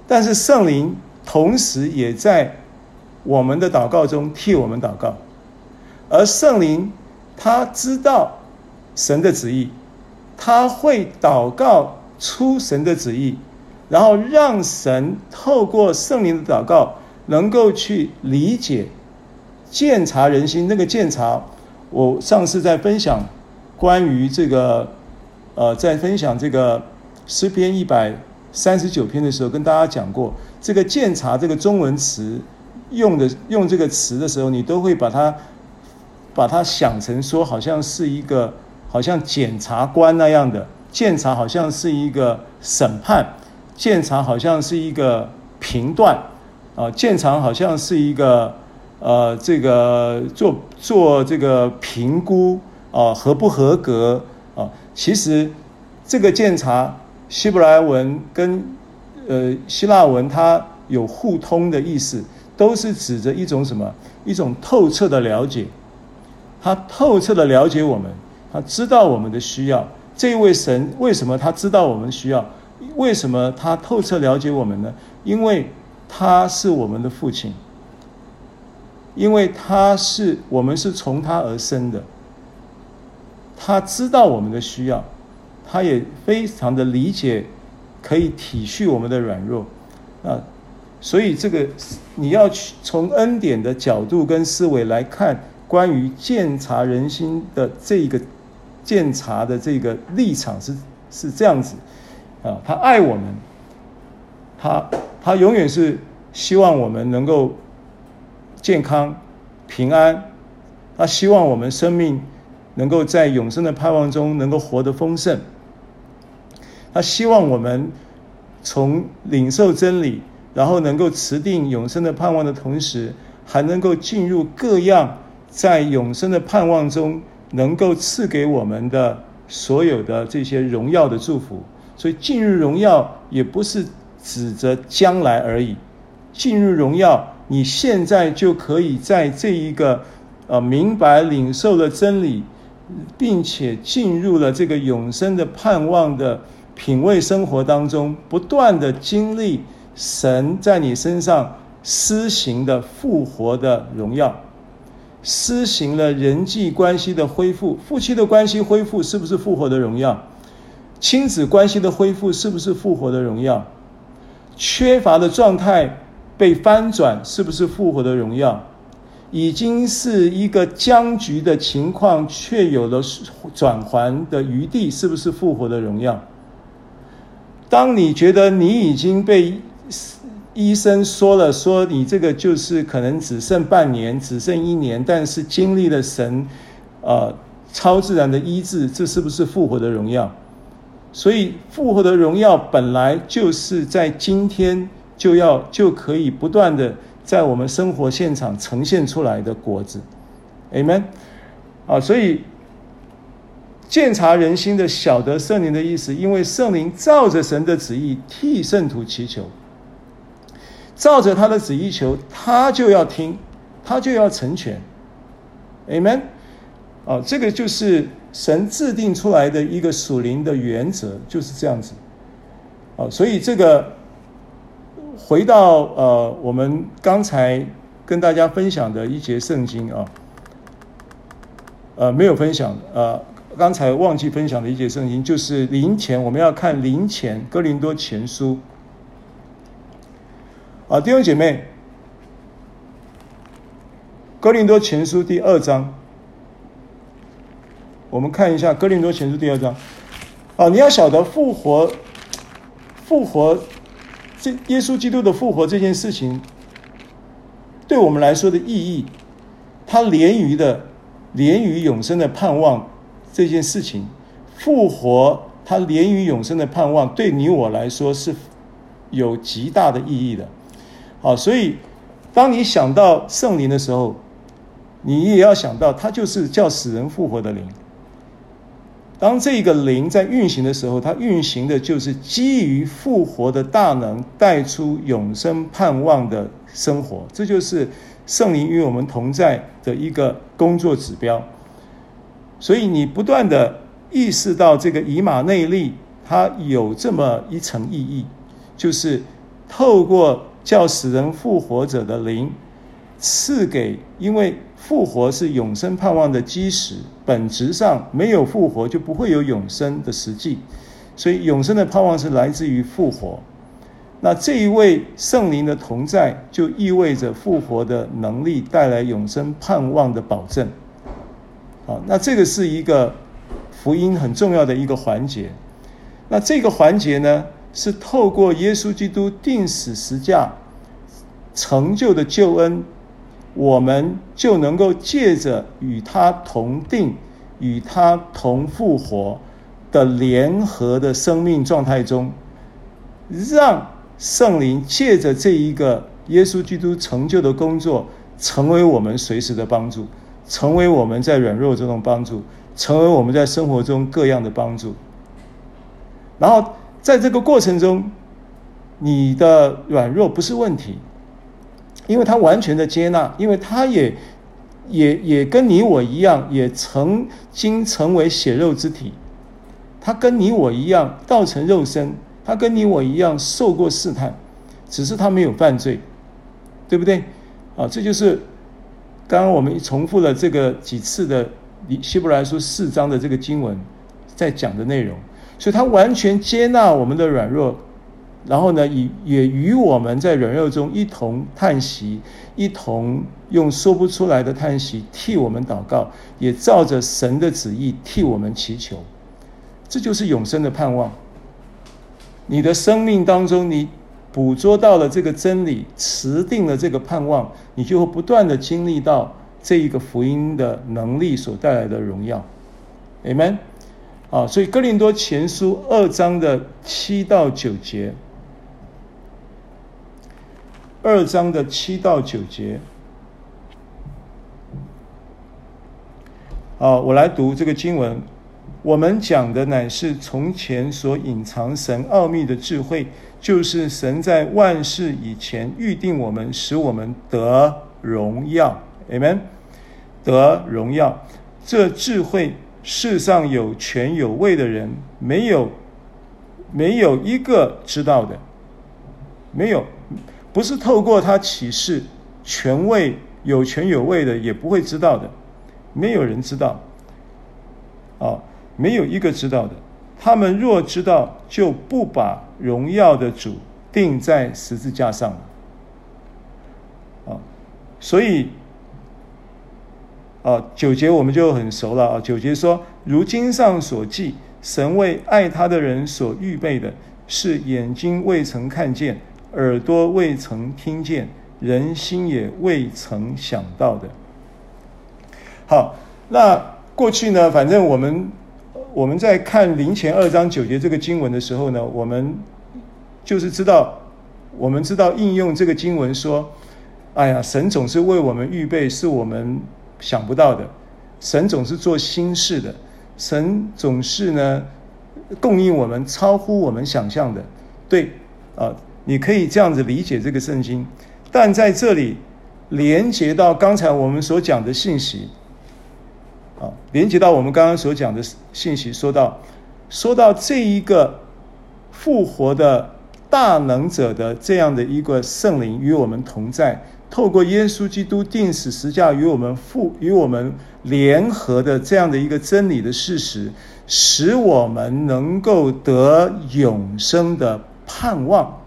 但是圣灵。同时，也在我们的祷告中替我们祷告，而圣灵他知道神的旨意，他会祷告出神的旨意，然后让神透过圣灵的祷告，能够去理解、鉴察人心。那个鉴察，我上次在分享关于这个，呃，在分享这个诗篇一百三十九篇的时候，跟大家讲过。这个鉴察这个中文词用的用这个词的时候，你都会把它把它想成说，好像是一个好像检察官那样的鉴察，好像是一个审判，鉴察好像是一个评断啊，鉴察好像是一个呃这个做做这个评估啊合不合格啊？其实这个鉴察希伯来文跟。呃，希腊文它有互通的意思，都是指着一种什么？一种透彻的了解。他透彻的了解我们，他知道我们的需要。这位神为什么他知道我们需要？为什么他透彻了解我们呢？因为他是我们的父亲，因为他是我们是从他而生的。他知道我们的需要，他也非常的理解。可以体恤我们的软弱，啊，所以这个你要去从恩典的角度跟思维来看，关于鉴察人心的这个鉴察的这个立场是是这样子，啊，他爱我们，他他永远是希望我们能够健康平安，他希望我们生命能够在永生的盼望中能够活得丰盛。他希望我们从领受真理，然后能够持定永生的盼望的同时，还能够进入各样在永生的盼望中能够赐给我们的所有的这些荣耀的祝福。所以进入荣耀也不是指着将来而已，进入荣耀，你现在就可以在这一个呃明白领受了真理，并且进入了这个永生的盼望的。品味生活当中，不断的经历神在你身上施行的复活的荣耀，施行了人际关系的恢复，夫妻的关系恢复是不是复活的荣耀？亲子关系的恢复是不是复活的荣耀？缺乏的状态被翻转是不是复活的荣耀？已经是一个僵局的情况，却有了转圜的余地，是不是复活的荣耀？当你觉得你已经被医生说了，说你这个就是可能只剩半年，只剩一年，但是经历了神，呃，超自然的医治，这是不是复活的荣耀？所以复活的荣耀本来就是在今天就要就可以不断的在我们生活现场呈现出来的果子，Amen。啊，所以鉴察人心的晓得圣灵的意思，因为圣灵照着神的旨意替圣徒祈求，照着他的旨意求，他就要听，他就要成全。Amen。啊，这个就是神制定出来的一个属灵的原则，就是这样子。啊，所以这个回到呃，我们刚才跟大家分享的一节圣经啊。呃，没有分享。呃，刚才忘记分享的一节圣经，就是灵前，我们要看灵前哥林多前书。啊，弟兄姐妹，哥林多前书第二章，我们看一下哥林多前书第二章。啊，你要晓得复活，复活，这耶稣基督的复活这件事情，对我们来说的意义，它连于的。连于永生的盼望这件事情，复活，它连于永生的盼望，对你我来说是有极大的意义的。好，所以当你想到圣灵的时候，你也要想到，它就是叫死人复活的灵。当这个灵在运行的时候，它运行的就是基于复活的大能，带出永生盼望的生活。这就是。圣灵与我们同在的一个工作指标，所以你不断的意识到这个以马内利，它有这么一层意义，就是透过叫死人复活者的灵赐给，因为复活是永生盼望的基石，本质上没有复活就不会有永生的实际，所以永生的盼望是来自于复活。那这一位圣灵的同在，就意味着复活的能力带来永生盼望的保证。啊，那这个是一个福音很重要的一个环节。那这个环节呢，是透过耶稣基督钉死十架成就的救恩，我们就能够借着与他同钉、与他同复活的联合的生命状态中，让。圣灵借着这一个耶稣基督成就的工作，成为我们随时的帮助，成为我们在软弱中的帮助，成为我们在生活中各样的帮助。然后在这个过程中，你的软弱不是问题，因为他完全的接纳，因为他也也也跟你我一样，也曾经成为血肉之体，他跟你我一样道成肉身。他跟你我一样受过试探，只是他没有犯罪，对不对？啊，这就是刚刚我们重复了这个几次的希伯来书四章的这个经文在讲的内容。所以，他完全接纳我们的软弱，然后呢，也也与我们在软弱中一同叹息，一同用说不出来的叹息替我们祷告，也照着神的旨意替我们祈求。这就是永生的盼望。你的生命当中，你捕捉到了这个真理，持定了这个盼望，你就会不断的经历到这一个福音的能力所带来的荣耀，Amen。啊，所以哥林多前书二章的七到九节，二章的七到九节，啊，我来读这个经文。我们讲的乃是从前所隐藏神奥秘的智慧，就是神在万事以前预定我们，使我们得荣耀。Amen，得荣耀。这智慧世上有权有位的人没有，没有一个知道的，没有，不是透过他启示，权位有权有位的也不会知道的，没有人知道。啊。没有一个知道的。他们若知道，就不把荣耀的主钉在十字架上了。啊，所以，啊，九节我们就很熟了啊。九节说：“如经上所记，神为爱他的人所预备的，是眼睛未曾看见，耳朵未曾听见，人心也未曾想到的。”好，那过去呢？反正我们。我们在看灵前二章九节这个经文的时候呢，我们就是知道，我们知道应用这个经文说，哎呀，神总是为我们预备，是我们想不到的。神总是做新事的，神总是呢供应我们超乎我们想象的。对，啊，你可以这样子理解这个圣经，但在这里连接到刚才我们所讲的信息，啊，连接到我们刚刚所讲的信息，说到说到这一个复活的大能者的这样的一个圣灵与我们同在。透过耶稣基督定死十架与我们复与我们联合的这样的一个真理的事实，使我们能够得永生的盼望。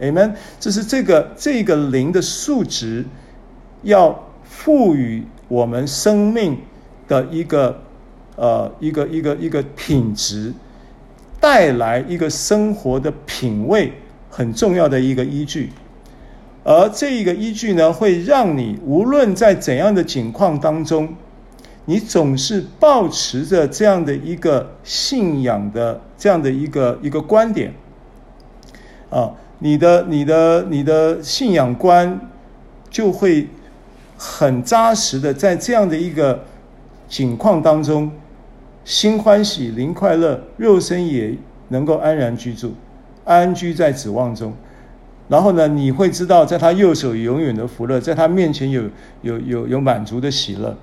Amen。这是这个这个灵的素质，要赋予我们生命的一个呃一个一个一个品质，带来一个生活的品味，很重要的一个依据。而这一个依据呢，会让你无论在怎样的境况当中，你总是保持着这样的一个信仰的这样的一个一个观点，啊，你的你的你的信仰观就会很扎实的在这样的一个境况当中，心欢喜，灵快乐，肉身也能够安然居住，安居在指望中。然后呢，你会知道，在他右手永远的福乐，在他面前有有有有满足的喜乐。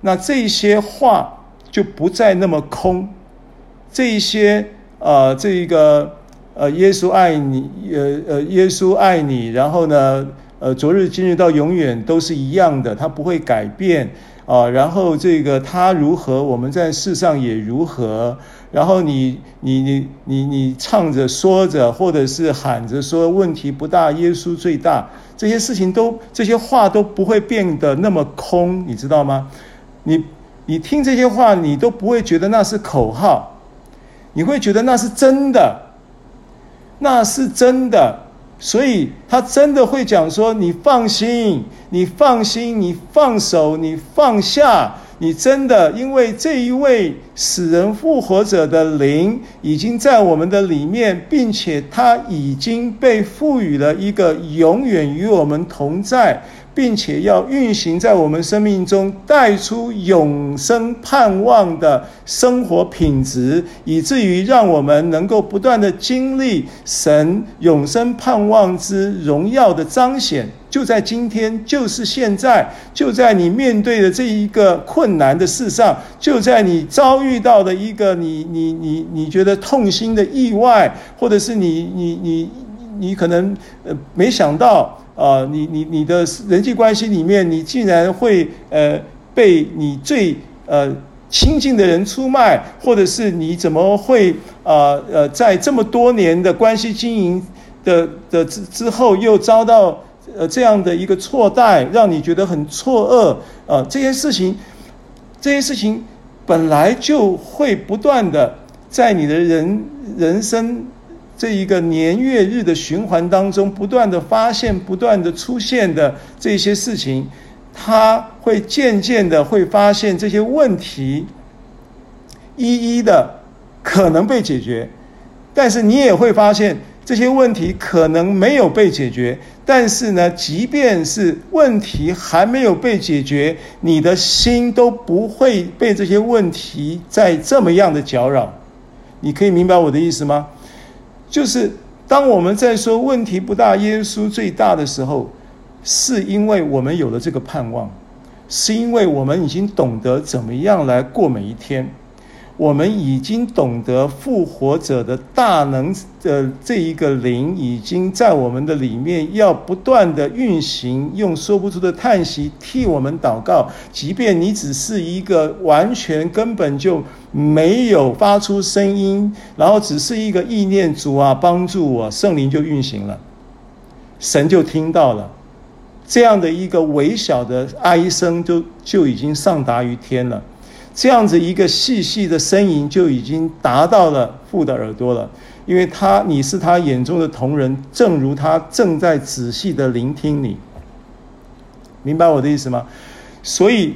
那这些话就不再那么空。这一些呃，这一个呃，耶稣爱你，呃呃，耶稣爱你。然后呢，呃，昨日今日到永远都是一样的，他不会改变啊、然后这个他如何，我们在世上也如何。然后你你你你你唱着说着，或者是喊着说问题不大，耶稣最大，这些事情都这些话都不会变得那么空，你知道吗？你你听这些话，你都不会觉得那是口号，你会觉得那是真的，那是真的，所以他真的会讲说：你放心，你放心，你放手，你放下。你真的因为这一位死人复活者的灵已经在我们的里面，并且他已经被赋予了一个永远与我们同在。并且要运行在我们生命中，带出永生盼望的生活品质，以至于让我们能够不断的经历神永生盼望之荣耀的彰显。就在今天，就是现在，就在你面对的这一个困难的事上，就在你遭遇到的一个你你你你觉得痛心的意外，或者是你你你你可能呃没想到。啊、呃，你你你的人际关系里面，你竟然会呃被你最呃亲近的人出卖，或者是你怎么会啊呃，呃在这么多年的关系经营的的之之后，又遭到呃这样的一个错待，让你觉得很错愕啊、这些事情，这些事情本来就会不断的在你的人人生。这一个年月日的循环当中，不断的发现、不断的出现的这些事情，他会渐渐的会发现这些问题，一一的可能被解决，但是你也会发现这些问题可能没有被解决。但是呢，即便是问题还没有被解决，你的心都不会被这些问题再这么样的搅扰。你可以明白我的意思吗？就是当我们在说问题不大，耶稣最大的时候，是因为我们有了这个盼望，是因为我们已经懂得怎么样来过每一天。我们已经懂得复活者的大能的这一个灵，已经在我们的里面，要不断的运行，用说不出的叹息替我们祷告。即便你只是一个完全根本就没有发出声音，然后只是一个意念，主啊，帮助我，圣灵就运行了，神就听到了，这样的一个微小的哀声，就就已经上达于天了。这样子一个细细的呻吟就已经达到了父的耳朵了，因为他你是他眼中的同人，正如他正在仔细的聆听你，明白我的意思吗？所以，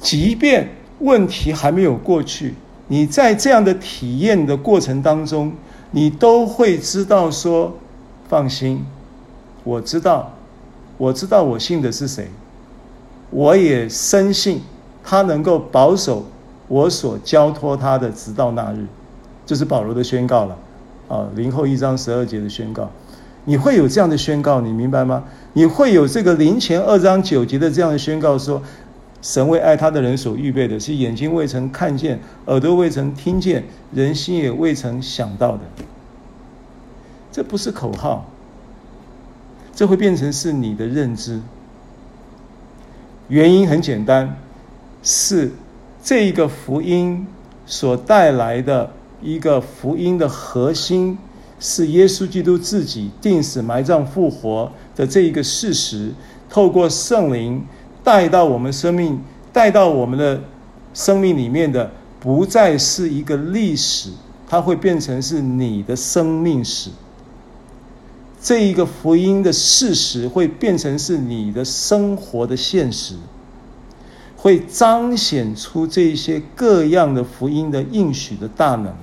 即便问题还没有过去，你在这样的体验的过程当中，你都会知道说，放心，我知道，我知道我信的是谁。我也深信他能够保守我所交托他的，直到那日。这是保罗的宣告了，啊，零后一章十二节的宣告。你会有这样的宣告，你明白吗？你会有这个零前二章九节的这样的宣告，说神为爱他的人所预备的，是眼睛未曾看见，耳朵未曾听见，人心也未曾想到的。这不是口号，这会变成是你的认知。原因很简单，是这一个福音所带来的一个福音的核心。是耶稣基督自己钉死、埋葬、复活的这一个事实，透过圣灵带到我们生命，带到我们的生命里面的，不再是一个历史，它会变成是你的生命史。这一个福音的事实会变成是你的生活的现实，会彰显出这些各样的福音的应许的大能。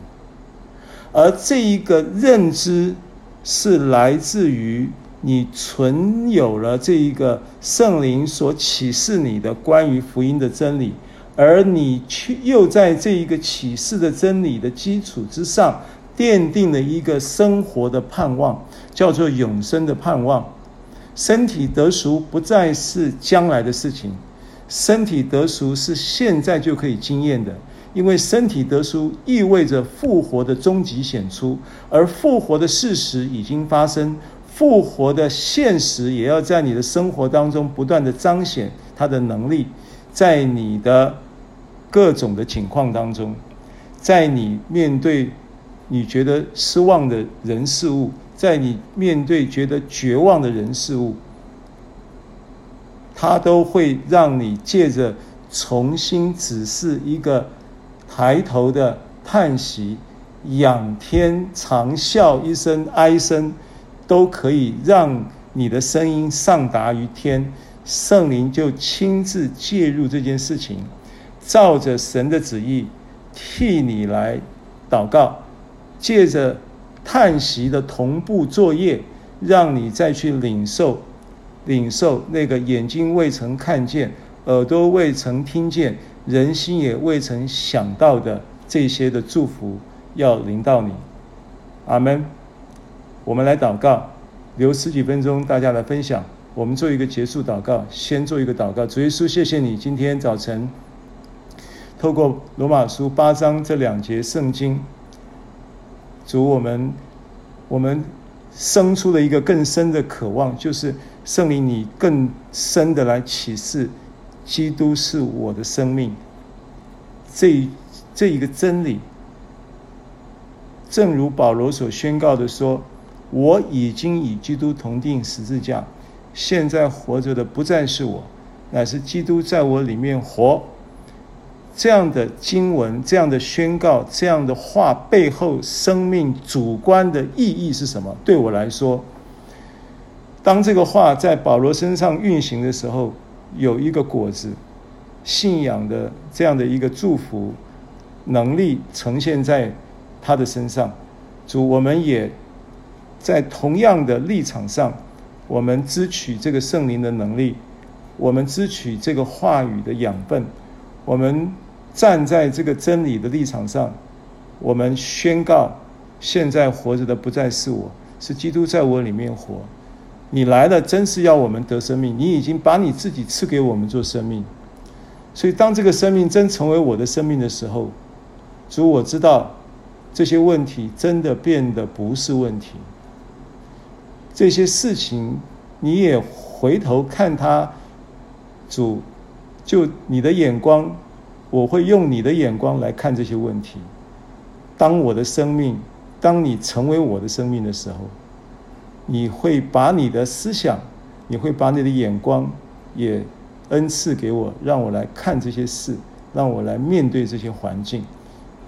而这一个认知是来自于你存有了这一个圣灵所启示你的关于福音的真理，而你却又在这一个启示的真理的基础之上，奠定了一个生活的盼望，叫做永生的盼望。身体得赎不再是将来的事情，身体得赎是现在就可以经验的。因为身体得赎意味着复活的终极显出，而复活的事实已经发生，复活的现实也要在你的生活当中不断的彰显它的能力，在你的各种的情况当中，在你面对你觉得失望的人事物，在你面对觉得绝望的人事物，它都会让你借着重新指示一个。抬头的叹息，仰天长啸一声哀声，都可以让你的声音上达于天，圣灵就亲自介入这件事情，照着神的旨意替你来祷告，借着叹息的同步作业，让你再去领受，领受那个眼睛未曾看见，耳朵未曾听见。人心也未曾想到的这些的祝福要临到你，阿门。我们来祷告，留十几分钟大家来分享。我们做一个结束祷告，先做一个祷告。主耶稣，谢谢你今天早晨透过罗马书八章这两节圣经，主我们我们生出了一个更深的渴望，就是圣灵你更深的来启示。基督是我的生命，这这一个真理，正如保罗所宣告的说：“我已经与基督同钉十字架，现在活着的不再是我，乃是基督在我里面活。”这样的经文、这样的宣告、这样的话背后，生命主观的意义是什么？对我来说，当这个话在保罗身上运行的时候。有一个果子，信仰的这样的一个祝福能力呈现在他的身上。主，我们也在同样的立场上，我们支取这个圣灵的能力，我们支取这个话语的养分，我们站在这个真理的立场上，我们宣告：现在活着的不再是我，是基督在我里面活。你来了，真是要我们得生命。你已经把你自己赐给我们做生命，所以当这个生命真成为我的生命的时候，主，我知道这些问题真的变得不是问题。这些事情你也回头看他，主，就你的眼光，我会用你的眼光来看这些问题。当我的生命，当你成为我的生命的时候。你会把你的思想，你会把你的眼光也恩赐给我，让我来看这些事，让我来面对这些环境。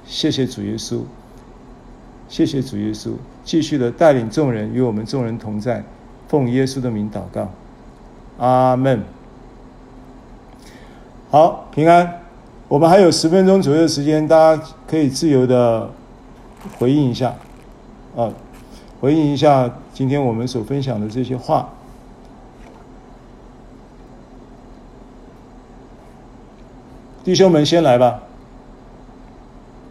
谢谢主耶稣，谢谢主耶稣，继续的带领众人与我们众人同在，奉耶稣的名祷告，阿门。好，平安。我们还有十分钟左右的时间，大家可以自由的回应一下，啊。回应一下今天我们所分享的这些话。弟兄们，先来吧。